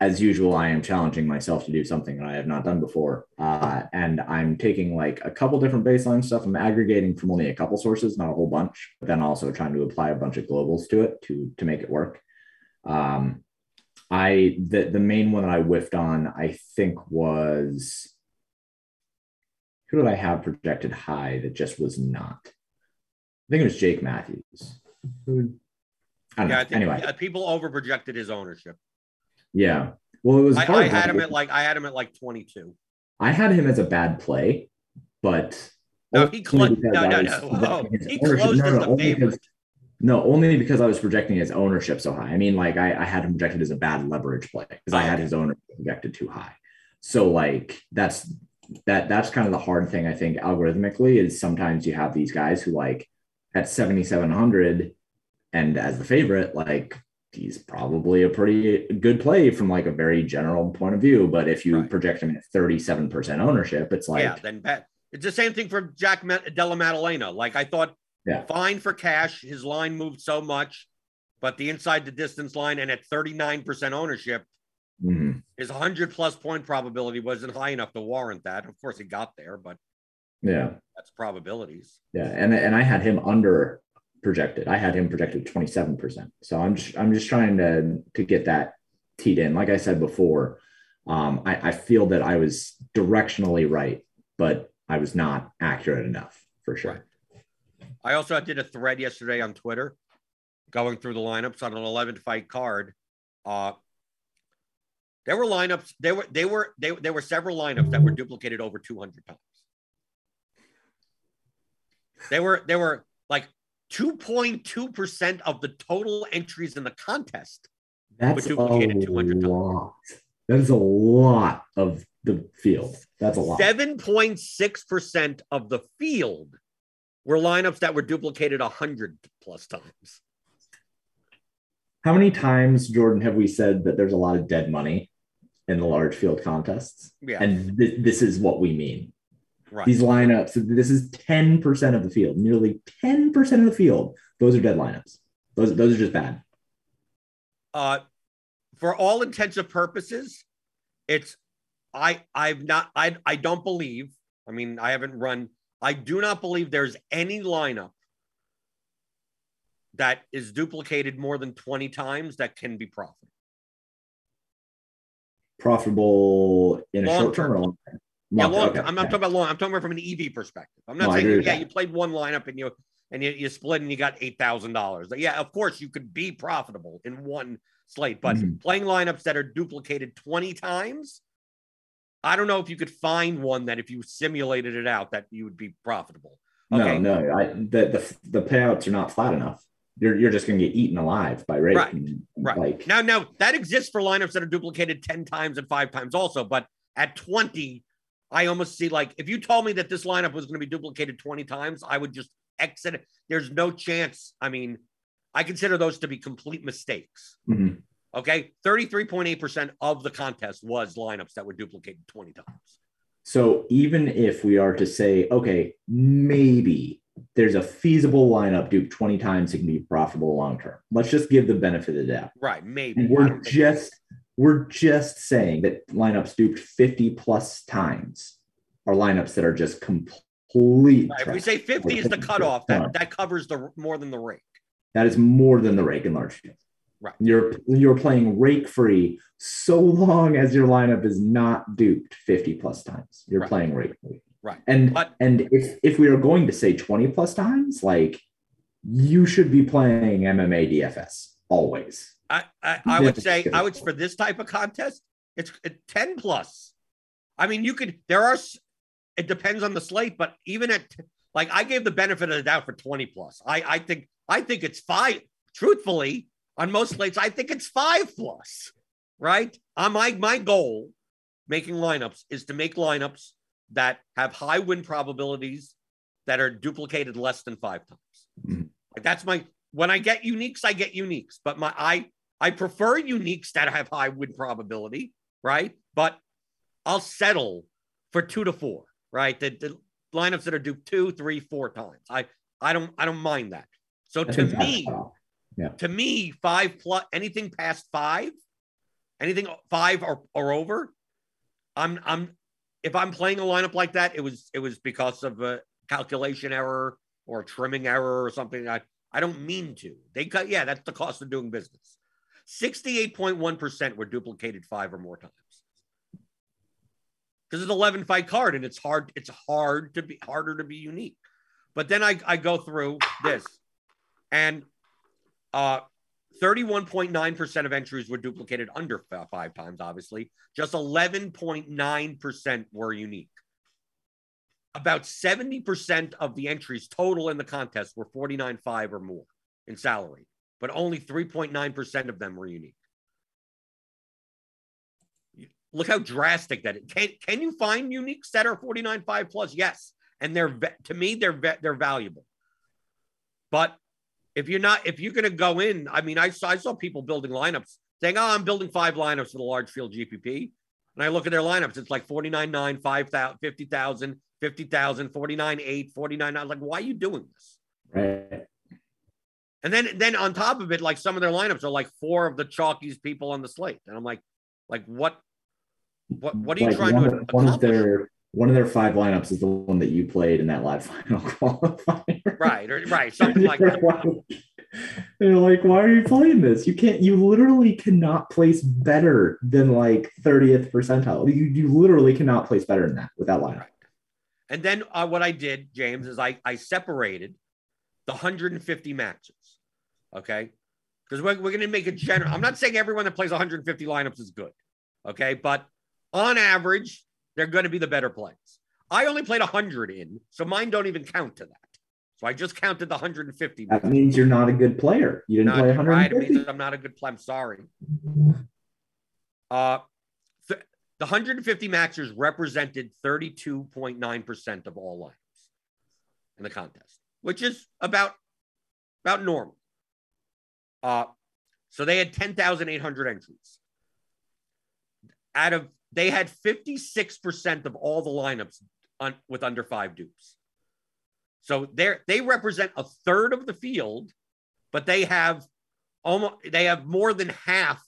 as usual I am challenging myself to do something that I have not done before. Uh, and I'm taking like a couple different baseline stuff. I'm aggregating from only a couple sources, not a whole bunch, but then also trying to apply a bunch of globals to it to to make it work. Um, I the the main one that I whiffed on, I think was who did I have projected high that just was not? I think it was Jake Matthews. Who- I don't Yeah, know. I think anyway, yeah, people over projected his ownership. Yeah. Well, it was. I, I had him at like I had him at like 22. I had him as a bad play, but No, he clo- only because no, I no, was oh, no. his He ownership- closed no, as no, the only favorite. because- No, only because I was projecting his ownership so high. I mean, like I, I had him projected as a bad leverage play because I Oh, had his ownership projected too high. So like that's that that's kind of the hard thing I think algorithmically is sometimes you have these guys who like at 7700 and as the favorite like he's probably a pretty good play from like a very general point of view but if you Right. project him at 37% ownership it's like yeah, then bet. It's the same thing for Jack Della Maddalena. Like I thought, Yeah. fine for cash. His line moved so much, but the inside the distance line and at 39% ownership, mhm, his 100 plus point probability wasn't high enough to warrant that. Of course, he got there, but yeah that's probabilities. Yeah, and and I had him under projected. I had him projected 27%. So I'm just I'm just trying to to get that teed in. Like I said before, um, I, I feel that I was directionally right, but I was not accurate enough for sure. I also did a thread yesterday on Twitter going through the lineups on an 11 fight card. Uh, there were lineups. There were they were they, there were several lineups that were duplicated over 200 times. They were there were like 2.2 percent of the total entries in the contest. That's were duplicated a 200 times. lot. That is a lot of the field. That's a lot. 7.6 percent of the field were lineups that were duplicated 100 plus times. How many times, Jordan, have we said that there's a lot of dead money in the large field contests? Yeah. And th- this is what we mean. Right. These lineups, this is 10% of the field, nearly 10% of the field. Those are dead lineups. Those, those are just bad. uh, for all intents and purposes, it's I I've not I I don't believe. I mean, I haven't run. I do not believe there's any lineup that is duplicated more than 20 times that can be profitable. Profitable in a Long short term or long term? Yeah, Long- okay, I'm not talking about long. I'm talking about from an EV perspective. I'm not No, saying yeah, that. you played one lineup and you and you, you split and you got eight thousand dollars. Yeah, of course you could be profitable in one slate, but Mhm. playing lineups that are duplicated 20 times, I don't know if you could find one that if you simulated it out that you would be profitable. Okay. No, no, I, the, the the payouts are not flat enough. You're you're just going to get eaten alive by rate. Right, Right. Like Now, now that exists for lineups that are duplicated 10 times and five times also, but at 20, I almost see like if you told me that this lineup was going to be duplicated 20 times, I would just exit. There's no chance. I mean, I consider those to be complete mistakes. Mhm. Okay. 33.8% of the contest was lineups that were duplicated 20 times. So even if we are to say, okay, maybe there's a feasible lineup duped 20 times it can be profitable long term. Let's just give the benefit of the doubt. Right. Maybe. And we're just we're just saying that lineups duped 50 plus times are lineups that are just complete. Right, if we say 50 is the cutoff, that, that covers the more than the rake. that is more than the rake in large field. Right. You're you're playing rake free so long as your lineup is not duped 50 plus times. You're Right. playing rake free. Right. And But- and if if we are going to say 20 plus times, like you should be playing MMA DFS always. I, I, I would say I would for this type of contest, it's it, 10 plus. I mean, you could there are it depends on the slate, but even at like I gave the benefit of the doubt for 20 plus. I I think I think it's five. Truthfully, on most slates, I think it's five plus. Right? On my my goal making lineups is to make lineups that have high win probabilities that are duplicated less than five times. Mhm. Like that's my when I get uniques, I get uniques, but my I I prefer uniques that have high win probability, right? But I'll settle for two to four, right? The, the lineups that are duped two, three, four times. I I don't I don't mind that. So I to me, tough. to me, five plus anything past five, anything five or, or over, I'm I'm if I'm playing a lineup like that, it was it was because of a calculation error or a trimming error or something. I I don't mean to. They cut, yeah, that's the cost of doing business. 68.1% were duplicated five or more times. Because it's an 11 fight card and it's hard, it's hard to be harder to be unique. But then I, I go through this and uh 31.9% of entries were duplicated under five times, obviously. Just 11.9% were unique. About 70% of the entries total in the contest were 49.5 or more in salary, but only 3.9% of them were unique. Look how drastic that is. Can, can you find uniques that are 49.5 plus? Yes. And they're, to me, they're, they're valuable. But if you're not, if you're going to go in, I mean, I saw, I saw people building lineups saying, oh, I'm building five lineups for the large field GPP. And I look at their lineups, it's like 49, 9, 5,000, 50,000, 50,000, 49, 8, 49. I was like, why are you doing this? Right. And then, then on top of it, like some of their lineups are like four of the chalkiest people on the slate. And I'm like, like what, what, what are you Like trying one, to of- one of accomplish? their one of their five lineups is the one that you played in that live final qualifier. Right, or, right, something like that. They're like, why are you playing this? You can't, you literally cannot place better than like 30th percentile. You, you literally cannot place better than that with that lineup. Right. And then uh, what I did, James, is I, I separated the 150 matches. Okay. Because we're, we're going to make a general. I'm not saying everyone that plays 150 lineups is good. Okay. But on average, they're going to be the better players. I only played 100 in, so mine don't even count to that. So I just counted the 150. That means you're not a good player. You didn't not, play 150. Right, it means I'm not a good player. I'm sorry. Uh, th- the 150 maxers represented 32.9% of all lineups in the contest, which is about about normal. Uh, so they had 10,800 entries. Out of they had 56% of all the lineups on, with under five dupes. So they they represent a third of the field, but they have almost they have more than half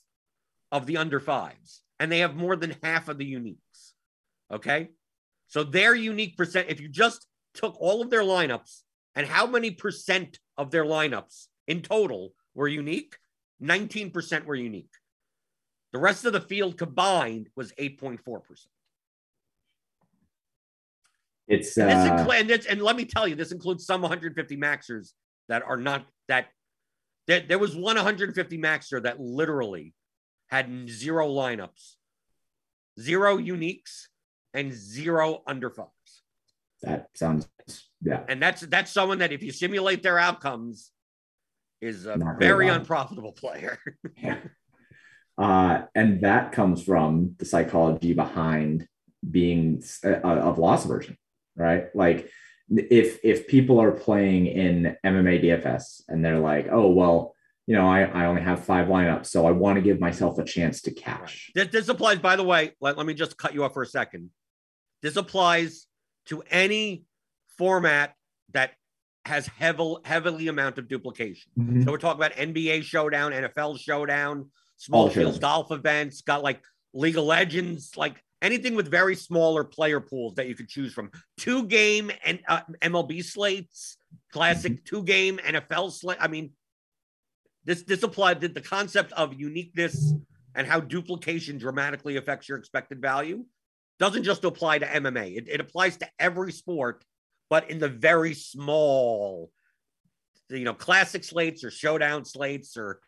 of the under fives, and they have more than half of the uniques. Okay, so their unique percent. If you just took all of their lineups and how many percent of their lineups in total were unique, nineteen percent were unique. The rest of the field combined was eight point four percent. It's And, this uh, and, this- and let me tell you, this includes some 150 maxers that are not that. There, there was one 150 maxer that literally had zero lineups, zero uniques, and zero under fives. that sounds yeah. And that's that's someone that if you simulate their outcomes, is a Not very well. unprofitable player. Yeah. Uh, and that comes from the psychology behind being uh, of loss aversion, right? Like if if people are playing in MMA DFS and they're like, oh well, you know, I, I only have five lineups, so I want to give myself a chance to cash. This, this applies, by the way. Let, let me just cut you off for a second. This applies to any format that has heavy, heavily amount of duplication. Mhm. So we're talking about NBA Showdown, NFL Showdown, small the fields golf events, got like League of Legends, like anything with very smaller player pools that you could choose from. Two game and uh, MLB slates, classic Mm-hmm. two game NFL slate. I mean, this this applied the, the concept of uniqueness and how duplication dramatically affects your expected value doesn't just apply to MMA. It, it applies to every sport, but in the very small, you know, classic slates or showdown slates or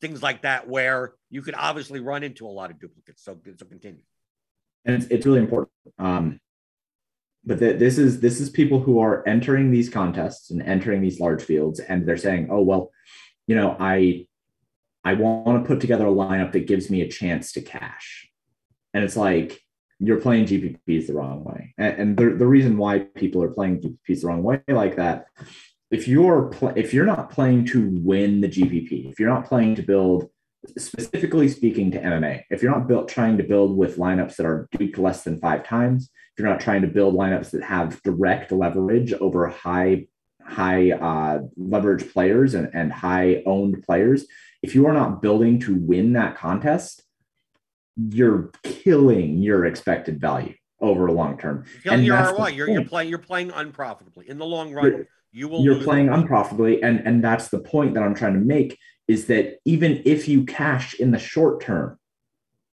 things like that, where you could obviously run into a lot of duplicates. So, so continue. and it's, it's really important. Um, but th- this is this is people who are entering these contests and entering these large fields, and they're saying, "Oh well, you know, I I want to put together a lineup that gives me a chance to cash," and it's like you're playing GPPs the wrong way. And, and the the reason why people are playing GPPs the wrong way like that, if you're pl- if you're not playing to win the GPP, if you're not playing to build specifically speaking to MMA, if you're not built trying to build with lineups that are duped less than five times, if you're not trying to build lineups that have direct leverage over high high uh, leverage players and, and high owned players, if you are not building to win that contest, you're killing your expected value over a long term. Killing And your ROI. You're, you're playing. You're playing unprofitably. In the long run, You're- you will. you're playing unprofitably and and that's the point that i'm trying to make is that even if you cash in the short term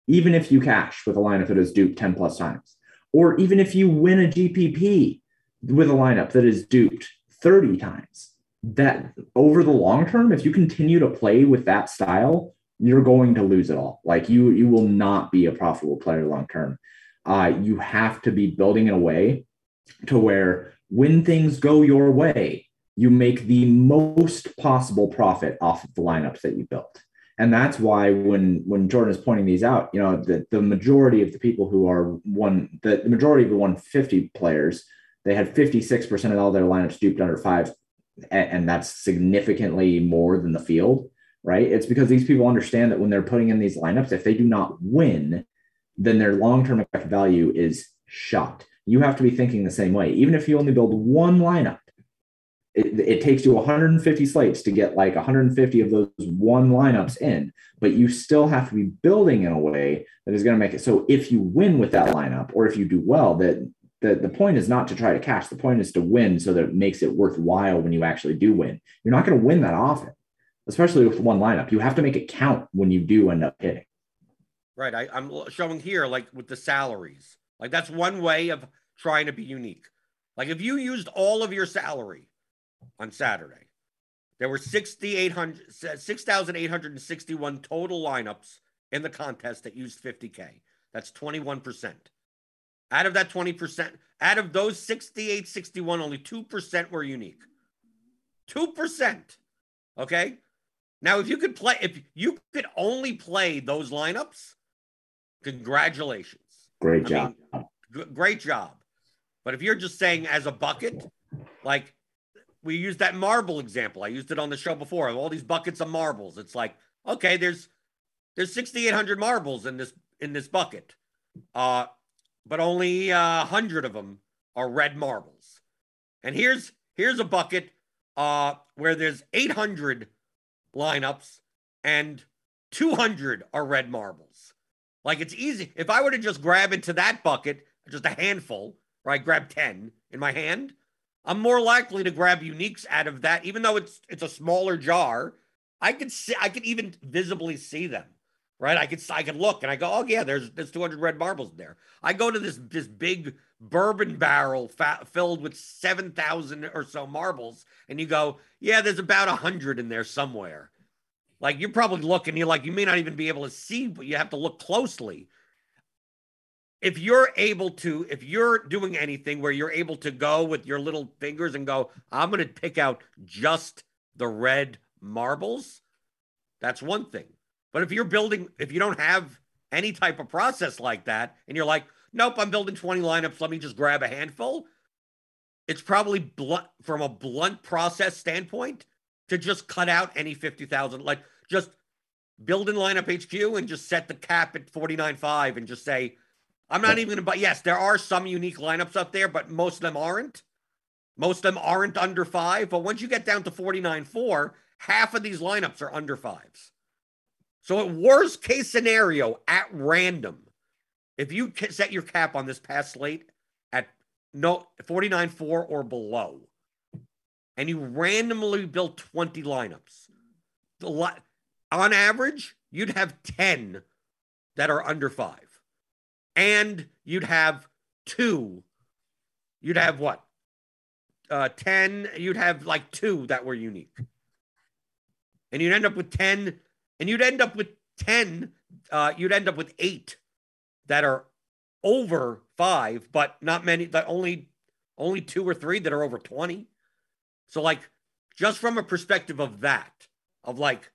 even if you cash with a lineup that is duped 10 plus times or even if you win a gpp with a lineup that is duped 30 times that over the long term if you continue to play with that style you're going to lose it all. Like you you will not be a profitable player long term uh, you have to be building in a way to where when things go your way, you make the most possible profit off of the lineups that you built. And that's why when when Jordan is pointing these out, you know, the, the majority of the people who are one the, the majority of the 150 players, they had 56% of all their lineups duped under five, and, and that's significantly more than the field, right? It's because these people understand that when they're putting in these lineups, if they do not win, then their long-term effective value is shot you have to be thinking the same way. Even if you only build one lineup, it, it takes you 150 slates to get like 150 of those one lineups in, but you still have to be building in a way that is going to make it so if you win with that lineup or if you do well, that the, the point is not to try to cash. The point is to win so that it makes it worthwhile when you actually do win. You're not going to win that often, especially with one lineup. You have to make it count when you do end up hitting. Right. I, I'm showing here, like with the salaries. Like that's one way of trying to be unique. Like if you used all of your salary on Saturday, there were 6,800, 6,861 total lineups in the contest that used 50K. That's 21%. Out of that 20%, out of those 68, 61, only 2% were unique. 2%. Okay. Now, if you could play, if you could only play those lineups, congratulations. Great I job. mean, g- great job. But if you're just saying as a bucket, like we used that marble example, I used it on the show before. All these buckets of marbles. It's like, okay, there's there's 6,800 marbles in this in this bucket, uh, but only uh, 100 of them are red marbles. And here's here's a bucket uh, where there's 800 lineups and 200 are red marbles. Like it's easy. If I were to just grab into that bucket, just a handful, right? Grab 10 in my hand, I'm more likely to grab uniques out of that, even though it's it's a smaller jar. I could see I could even visibly see them. Right. I could I could look and I go, oh yeah, there's there's 200 red marbles in there. I go to this this big bourbon barrel fa- filled with 7,000 or so marbles, and you go, yeah, there's about a hundred in there somewhere. Like you're probably looking, you're like, you may not even be able to see, but you have to look closely. If you're able to, if you're doing anything where you're able to go with your little fingers and go, I'm going to pick out just the red marbles, that's one thing. But if you're building, if you don't have any type of process like that, and you're like, nope, I'm building 20 lineups, let me just grab a handful, it's probably blunt from a blunt process standpoint to just cut out any 50,000. Like just build in lineup HQ and just set the cap at 49.5 and just say, I'm not even going to, but yes, there are some unique lineups up there, but most of them aren't. Most of them aren't under five. But once you get down to 49.4, half of these lineups are under fives. So, at worst case scenario, at random, if you set your cap on this past slate at no 49.4 or below, and you randomly built 20 lineups, on average, you'd have 10 that are under five. And you'd have two. You'd have what? Uh, 10. You'd have like two that were unique. And you'd end up with 10. And you'd end up with 10. Uh, you'd end up with eight that are over five, but not many, that only only two or three that are over 20. So, like, just from a perspective of that, of like,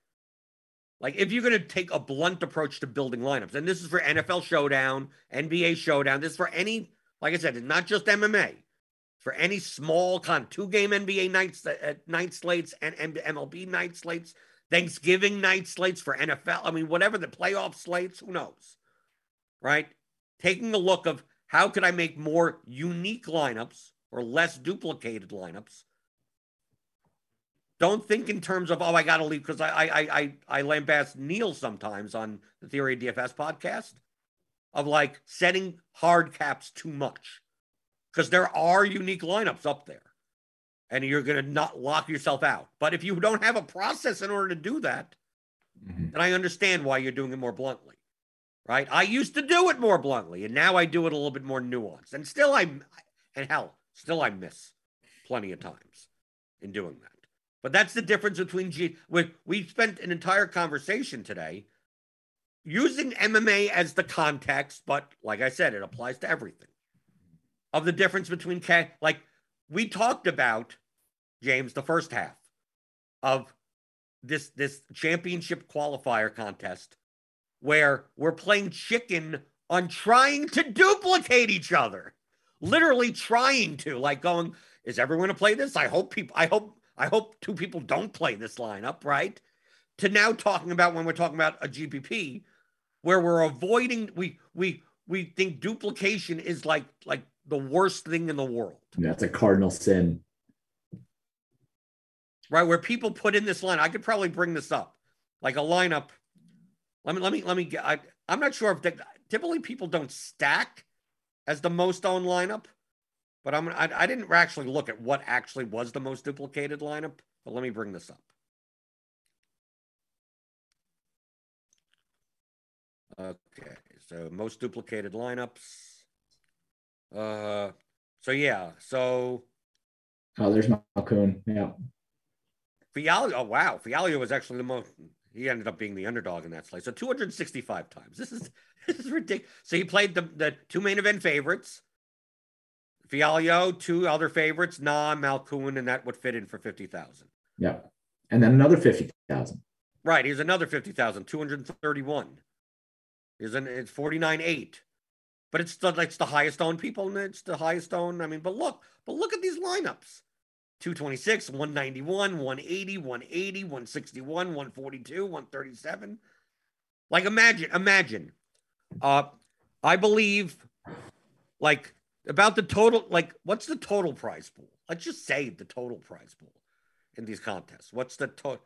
like if you're going to take a blunt approach to building lineups, and this is for NFL Showdown, NBA Showdown, this is for any, like I said, it's not just MMA, for any small kind two game NBA nights, uh, night slates, and MLB night slates, Thanksgiving night slates for NFL. I mean, whatever the playoff slates, who knows, right? Taking a look of how could I make more unique lineups or less duplicated lineups don't think in terms of oh I got to leave because I I I I lambast Neil sometimes on the Theory of DFS podcast of like setting hard caps too much because there are unique lineups up there and you're going to not lock yourself out. But if you don't have a process in order to do that, mm-hmm. then I understand why you're doing it more bluntly. Right? I used to do it more bluntly and now I do it a little bit more nuanced. And still I and hell, still I miss plenty of times in doing that. But that's the difference between G. We, we spent an entire conversation today using MMA as the context, but like I said, it applies to everything. Of the difference between K, like we talked about, James, the first half of this this championship qualifier contest, where we're playing chicken on trying to duplicate each other, literally trying to, like going, is everyone to play this? I hope people. I hope I hope two people don't play this lineup, right? To now talking about when we're talking about a GPP, where we're avoiding we we we think duplication is like like the worst thing in the world. That's a cardinal sin. Right, where people put in this line, I could probably bring this up, like a lineup. Let me let me let me get. I, I'm not sure if they, typically people don't stack as the most owned lineup, But I'm I, I didn't actually look at what actually was the most duplicated lineup. But let me bring this up. Okay, so most duplicated lineups. Uh, so yeah, so Oh, there's Malkoun. Yeah. Fialho. Oh wow, Fialho was actually the most. He ended up being the underdog in that slate. So 265 times. This is this is ridiculous. So he played the the two main event favorites. Fialho, two other favorites, Na, Malkoun, and that would fit in for 50,000. Yeah. And then another 50,000. Right. Here's another 50,000, 231. Here's an it's 49 8. But it's the it's the highest owned people, and it's the highest owned. I mean, but look, but look at these lineups. 226, 191, 180, 180, 161, 142, 137. Like imagine, imagine. Uh I believe like about the total, like what's the total prize pool? Let's just say the total prize pool in these contests. What's the total?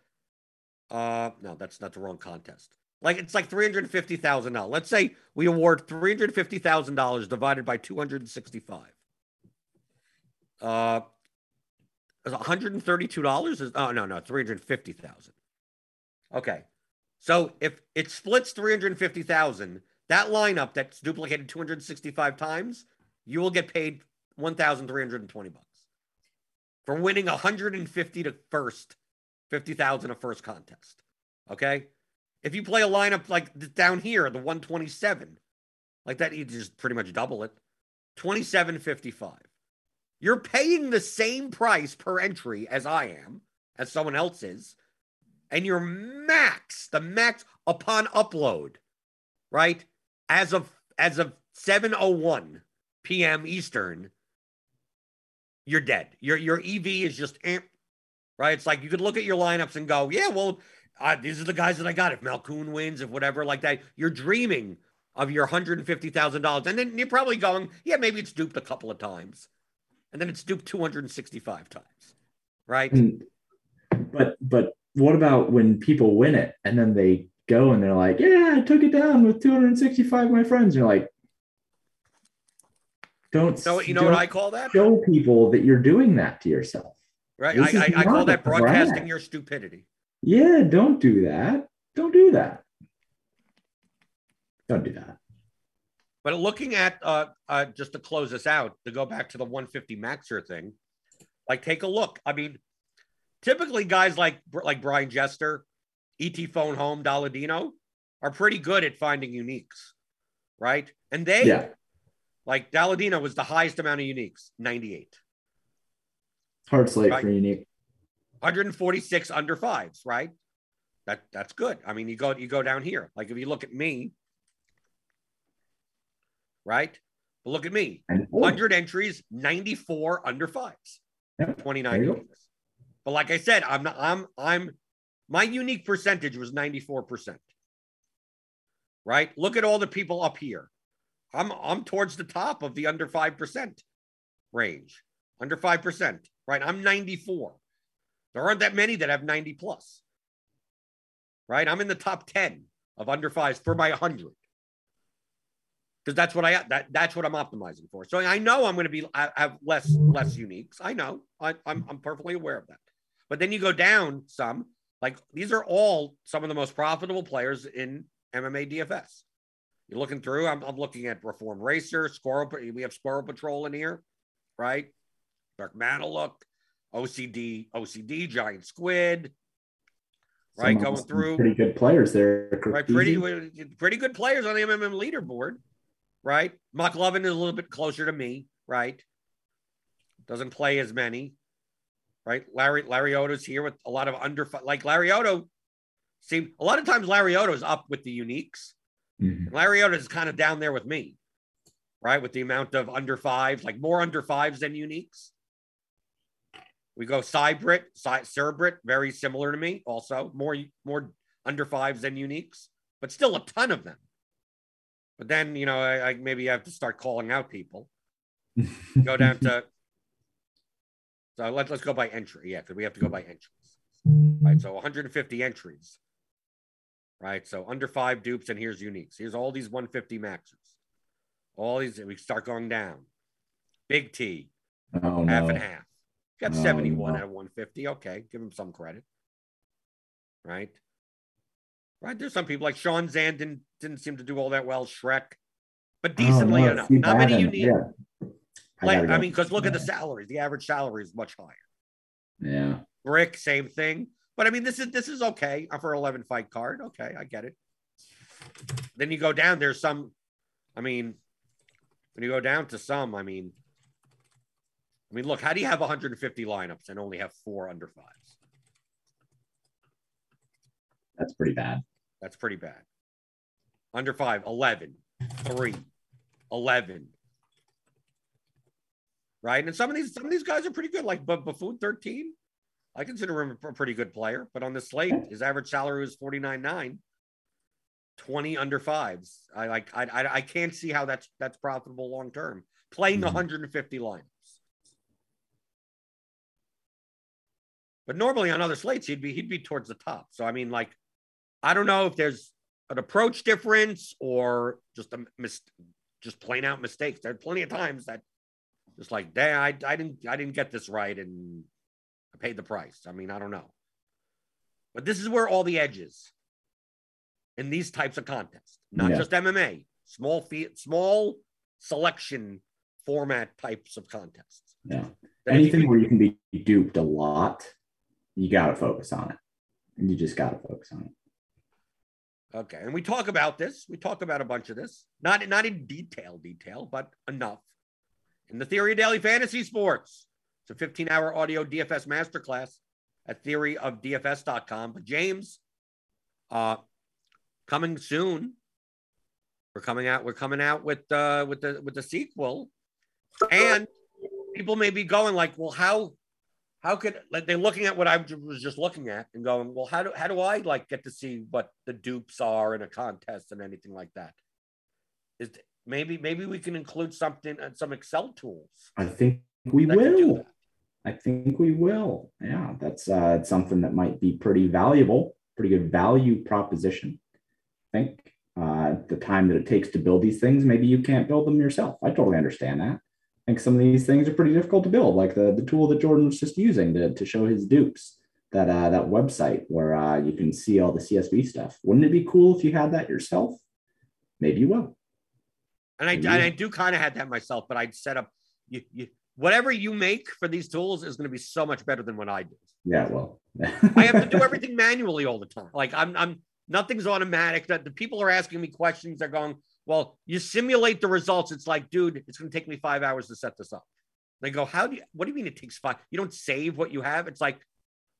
Uh no, that's not the wrong contest. Like it's like three hundred fifty thousand dollars. Let's say we award three hundred fifty thousand dollars divided by two hundred sixty-five. Uh, is oh no no three hundred fifty thousand. Okay, so if it splits three hundred fifty thousand, that lineup that's duplicated two hundred sixty-five times, you will get paid one thousand three hundred and twenty bucks for winning one hundred and fifty to first, fifty thousand a first contest. Okay. If you play a lineup like down here, the 127, like that, you just pretty much double it. 27.55. You're paying the same price per entry as I am, as someone else is, and your max, the max upon upload, right? As of as of 7:01 p.m. Eastern, you're dead. Your your EV is just right. It's like you could look at your lineups and go, yeah, well, uh, these are the guys that I got. If Malkoun wins, if whatever like that, you're dreaming of your hundred and fifty thousand dollars, and then you're probably going, yeah, maybe it's duped a couple of times, and then it's duped two hundred and sixty-five times, right? And, but but what about when people win it and then they go and they're like, yeah, I took it down with 265 of my friends. You're like, don't So you know don't what I call that, show people that you're doing that to yourself. right? this I, I, I call that broadcasting brag. your stupidity. Yeah, don't do that. Don't do that. Don't do that. But looking at uh, uh, just to close this out, to go back to the 150 maxer thing, like take a look. I mean, typically guys like like Brian Jester, ET Phone Home, Dalladino are pretty good at finding uniques, right? And they Yeah. like Dalladino was the highest amount of uniques, 98, Hard slate Right. for unique. 146 under fives, right? That that's good. I mean, you go you go down here. Like if you look at me, right? But look at me. 100 entries, 94 under fives, Yeah, 29 there you go. uniques. But like I said, I'm not, I'm, I'm, my unique percentage was 94%. Right? Look at all the people up here. I'm, I'm towards the top of the under 5% range, under 5%. Right? I'm 94. There aren't that many that have 90 plus. Right? I'm in the top 10 of under fives for my 100 because that's what I that that's what I'm optimizing for. So I know I'm going to be I have less less uniques. I know I, I'm I'm perfectly aware of that. But then you go down some like these are all some of the most profitable players in MMA DFS. You're looking through. I'm, I'm looking at Reform Racer, Squirrel. We have Squirrel Patrol in here, right? Dark Manalook, OCD, OCD, Giant Squid, right? Some- Going through pretty good players there. right? Pretty pretty good players on the MMM leaderboard, right? McLovin is a little bit closer to me, right? Doesn't play as many, right? Larry Larry Oto's here with a lot of under like Larry Oto. See, a lot of times Larry Oto's up with the uniques. Mhm. Larry Oto is kind of down there with me, right? With the amount of under fives, like more under fives than uniques. We go Cybrit, Cy- Cerebrit, very similar to me, also more more under fives than uniques, but still a ton of them. But then you know, I, I maybe have to start calling out people. Go down to so let's let's go by entry, yeah, because we have to go by entries, right? So 150 entries, right? So under five dupes, and here's uniques. Here's all these 150 maxers. All these, we start going down. Big T, Oh half no. and half. Got Oh, 71 no. out of 150. Okay, give him some credit. Right? Right. There's some people like Sean Zan didn't, didn't seem to do all that well. Shrek, but Oh, decently no, enough. Not many you need. yeah. I Like, I mean, because look at the salaries. The average salary is much higher. Yeah. Brick, same thing. But I mean, this is this is okay for 11 fight card. Okay, I get it. Then you go down. There's some. I mean, when you go down to some, I mean, I mean, look, how do you have 150 lineups and only have four under fives? That's pretty bad. That's pretty bad. Under five, 11, 3, 11. Right. And some of these some of these guys are pretty good. Like but Buffoon 13. I consider him a pretty good player, but on the slate, his average salary was 49.9. 20 under fives. I like I, I I can't see how that's that's profitable long term. Playing Mhm. 150 lineups. But normally on other slates, he'd be he'd be towards the top. So I mean, like, I don't know if there's an approach difference or just a mis- just plain out mistakes. There are plenty of times that just like, damn, I, I didn't I didn't get this right and I paid the price. I mean, I don't know. But this is where all the edges in these types of contests, not Yeah. just MMA, small fee, small selection format types of contests. Yeah. That if you Anything where you can be duped a lot, you got to focus on it. And you just got to focus on it. Okay, and we talk about this. We talk about a bunch of this, not not in detail, detail, but enough. In the Theory of Daily Fantasy Sports, it's a 15-hour audio DFS masterclass at theoryofdfs.com. But James, uh, coming soon. We're coming out. We're coming out with uh with the with the sequel, and people may be going like, well, how how could like they're looking at what I was just looking at and going, well, how do how do I like get to see what the dupes are in a contest and anything like that? Is maybe maybe we can include something uh, some Excel tools. I think we that can do will. I think we will. Yeah, that's uh, something that might be pretty valuable, pretty good value proposition. I think uh, the time that it takes to build these things, maybe you can't build them yourself. I totally understand that. I think some of these things are pretty difficult to build, like the, the tool that Jordan was just using to, to show his dupes. That uh, that website where uh, you can see all the CSV stuff. Wouldn't it be cool if you had that yourself? Maybe you will. And I, and I do kind of had that myself, but I'd set up you, you whatever you make for these tools is going to be so much better than what I do. Yeah, well, I have to do everything manually all the time. Like I'm, I'm nothing's automatic. That the people are asking me questions. They're going, well, you simulate the results. It's like, dude, it's going to take me five hours to set this up. They go, how do you? What do you mean it takes five? You don't save what you have. It's like,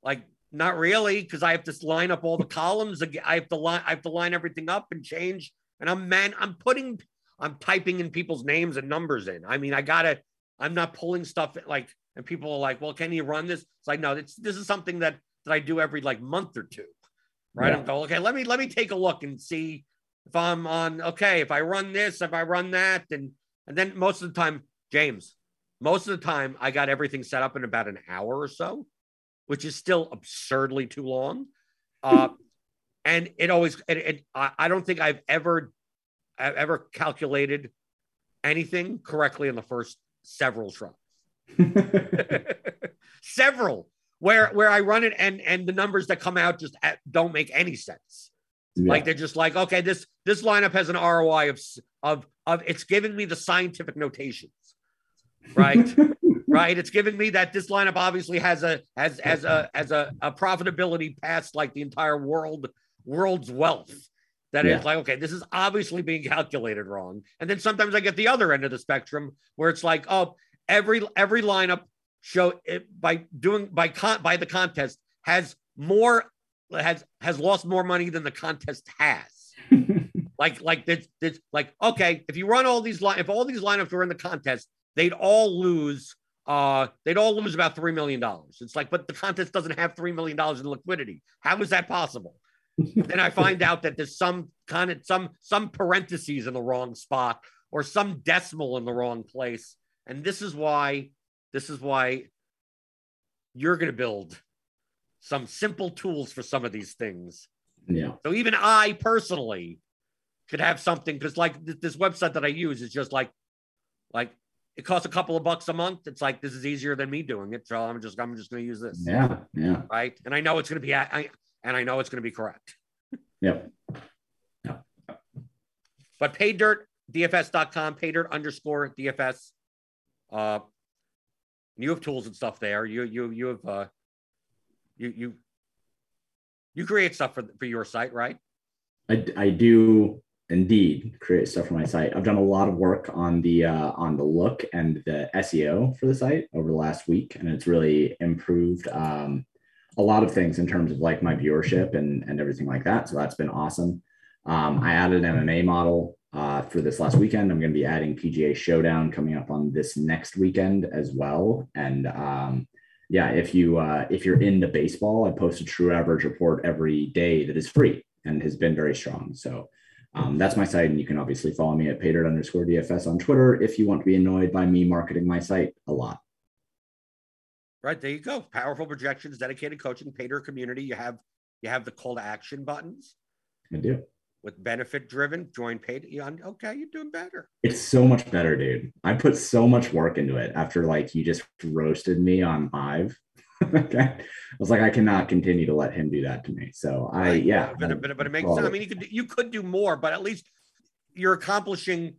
like not really, because I have to line up all the columns. I have to line, I have to line everything up and change. And I'm man, I'm putting, I'm typing in people's names and numbers in. I mean, I gotta. I'm not pulling stuff like, and people are like, well, can you run this? It's like, no, it's, this is something that that I do every like month or two, right? Yeah. I'm going, okay, let me let me take a look and see if I'm on. Okay, if I run this, if I run that, and and then most of the time, James, most of the time, I got everything set up in about an hour or so, which is still absurdly too long. Uh, and it always, it, it, I, don't think I've ever, I've ever calculated anything correctly in the first several tries. several where where I run it and and the numbers that come out just at- don't make any sense. Like they're just like, okay, this this lineup has an ROI of of of it's giving me the scientific notations, right? right. It's giving me that this lineup obviously has a has has a has a, a profitability past like the entire world world's wealth. That Yeah. it's like, okay, this is obviously being calculated wrong. And then sometimes I get the other end of the spectrum where it's like, oh, every every lineup show it by doing by con by the contest has more has has lost more money than the contest has. Like like this this like okay, if you run all these line if all these lineups were in the contest, they'd all lose uh they'd all lose about three million dollars. It's like, but the contest doesn't have three million dollars in liquidity. How is that possible? then I find out that there's some kind of some some parentheses in the wrong spot or some decimal in the wrong place. And this is why this is why you're going to build some simple tools for some of these things. yeah. So even I personally could have something because like th- this website that I use is just like like it costs a couple of bucks a month. It's like this is easier than me doing it, so I'm just I'm just going to use this. Yeah, yeah, Right, and I know it's going to be I, and I know it's going to be correct. yep. But pay dirt dfs.com, pay dirt underscore dfs. Uh, you have tools and stuff there. You you you have uh, you you you create stuff for for your site, right? I, I do indeed create stuff for my site. I've done a lot of work on the uh, on the look and the SEO for the site over the last week, and it's really improved um, a lot of things in terms of like my viewership and and everything like that. So that's been awesome. Um, I added an MMA model uh, for this last weekend. I'm going to be adding PGA Showdown coming up on this next weekend as well. And um, yeah, if you uh, if you're into baseball, I post a True Average report every day that is free and has been very strong. So um, that's my site, and you can obviously follow me at paydirt underscore DFS on Twitter if you want to be annoyed by me marketing my site a lot. Right there, you go. Powerful projections, dedicated coaching, dirt community. You have you have the call to action buttons. I do. With benefit driven, join paid. Okay, you're doing better. It's so much better, dude. I put so much work into it after like you just roasted me on Hive. okay. I was like, I cannot continue to let him do that to me. So I, Right, yeah, but, but, but it makes sense. I mean, you could you could do more, but at least you're accomplishing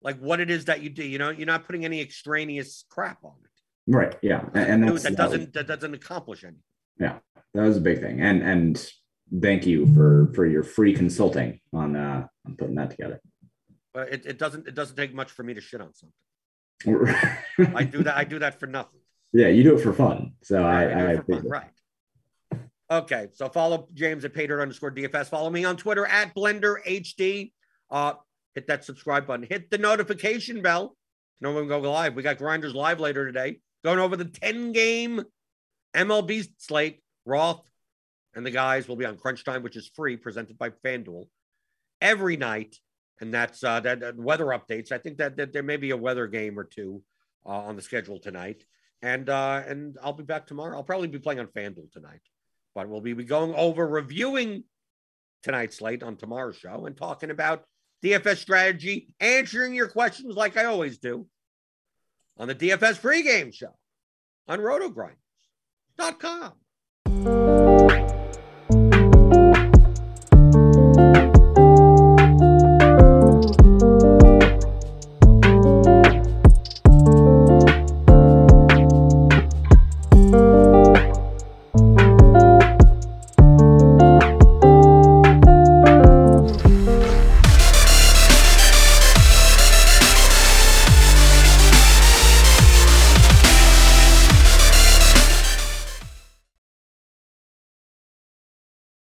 like what it is that you do. You know, you're not putting any extraneous crap on it. right, yeah, and, and that's, that doesn't that doesn't accomplish anything. yeah, that was a big thing. And and thank you for for your free consulting on uh on putting that together. But it, it doesn't it doesn't take much for me to shit on something. I do that. I do that for nothing. yeah, you do it for fun. So I, Right, I do I, it fun, right. Okay, so follow James at Paydirt underscore DFS. Follow me on Twitter at Blender HD. Uh, hit that subscribe button. Hit the notification bell. to know when we go live. We got Grinders live later today. Going over the 10 game MLB slate. Roth and the guys will be on Crunch Time, which is free, presented by FanDuel every night. And that's uh, that, that weather updates. I think that, that there may be a weather game or two uh, on the schedule tonight. And uh, and I'll be back tomorrow. I'll probably be playing on FanDuel tonight, but we'll be going over reviewing tonight's slate on tomorrow's show and talking about DFS strategy, answering your questions like I always do on the DFS pregame show on rotogrinders.com.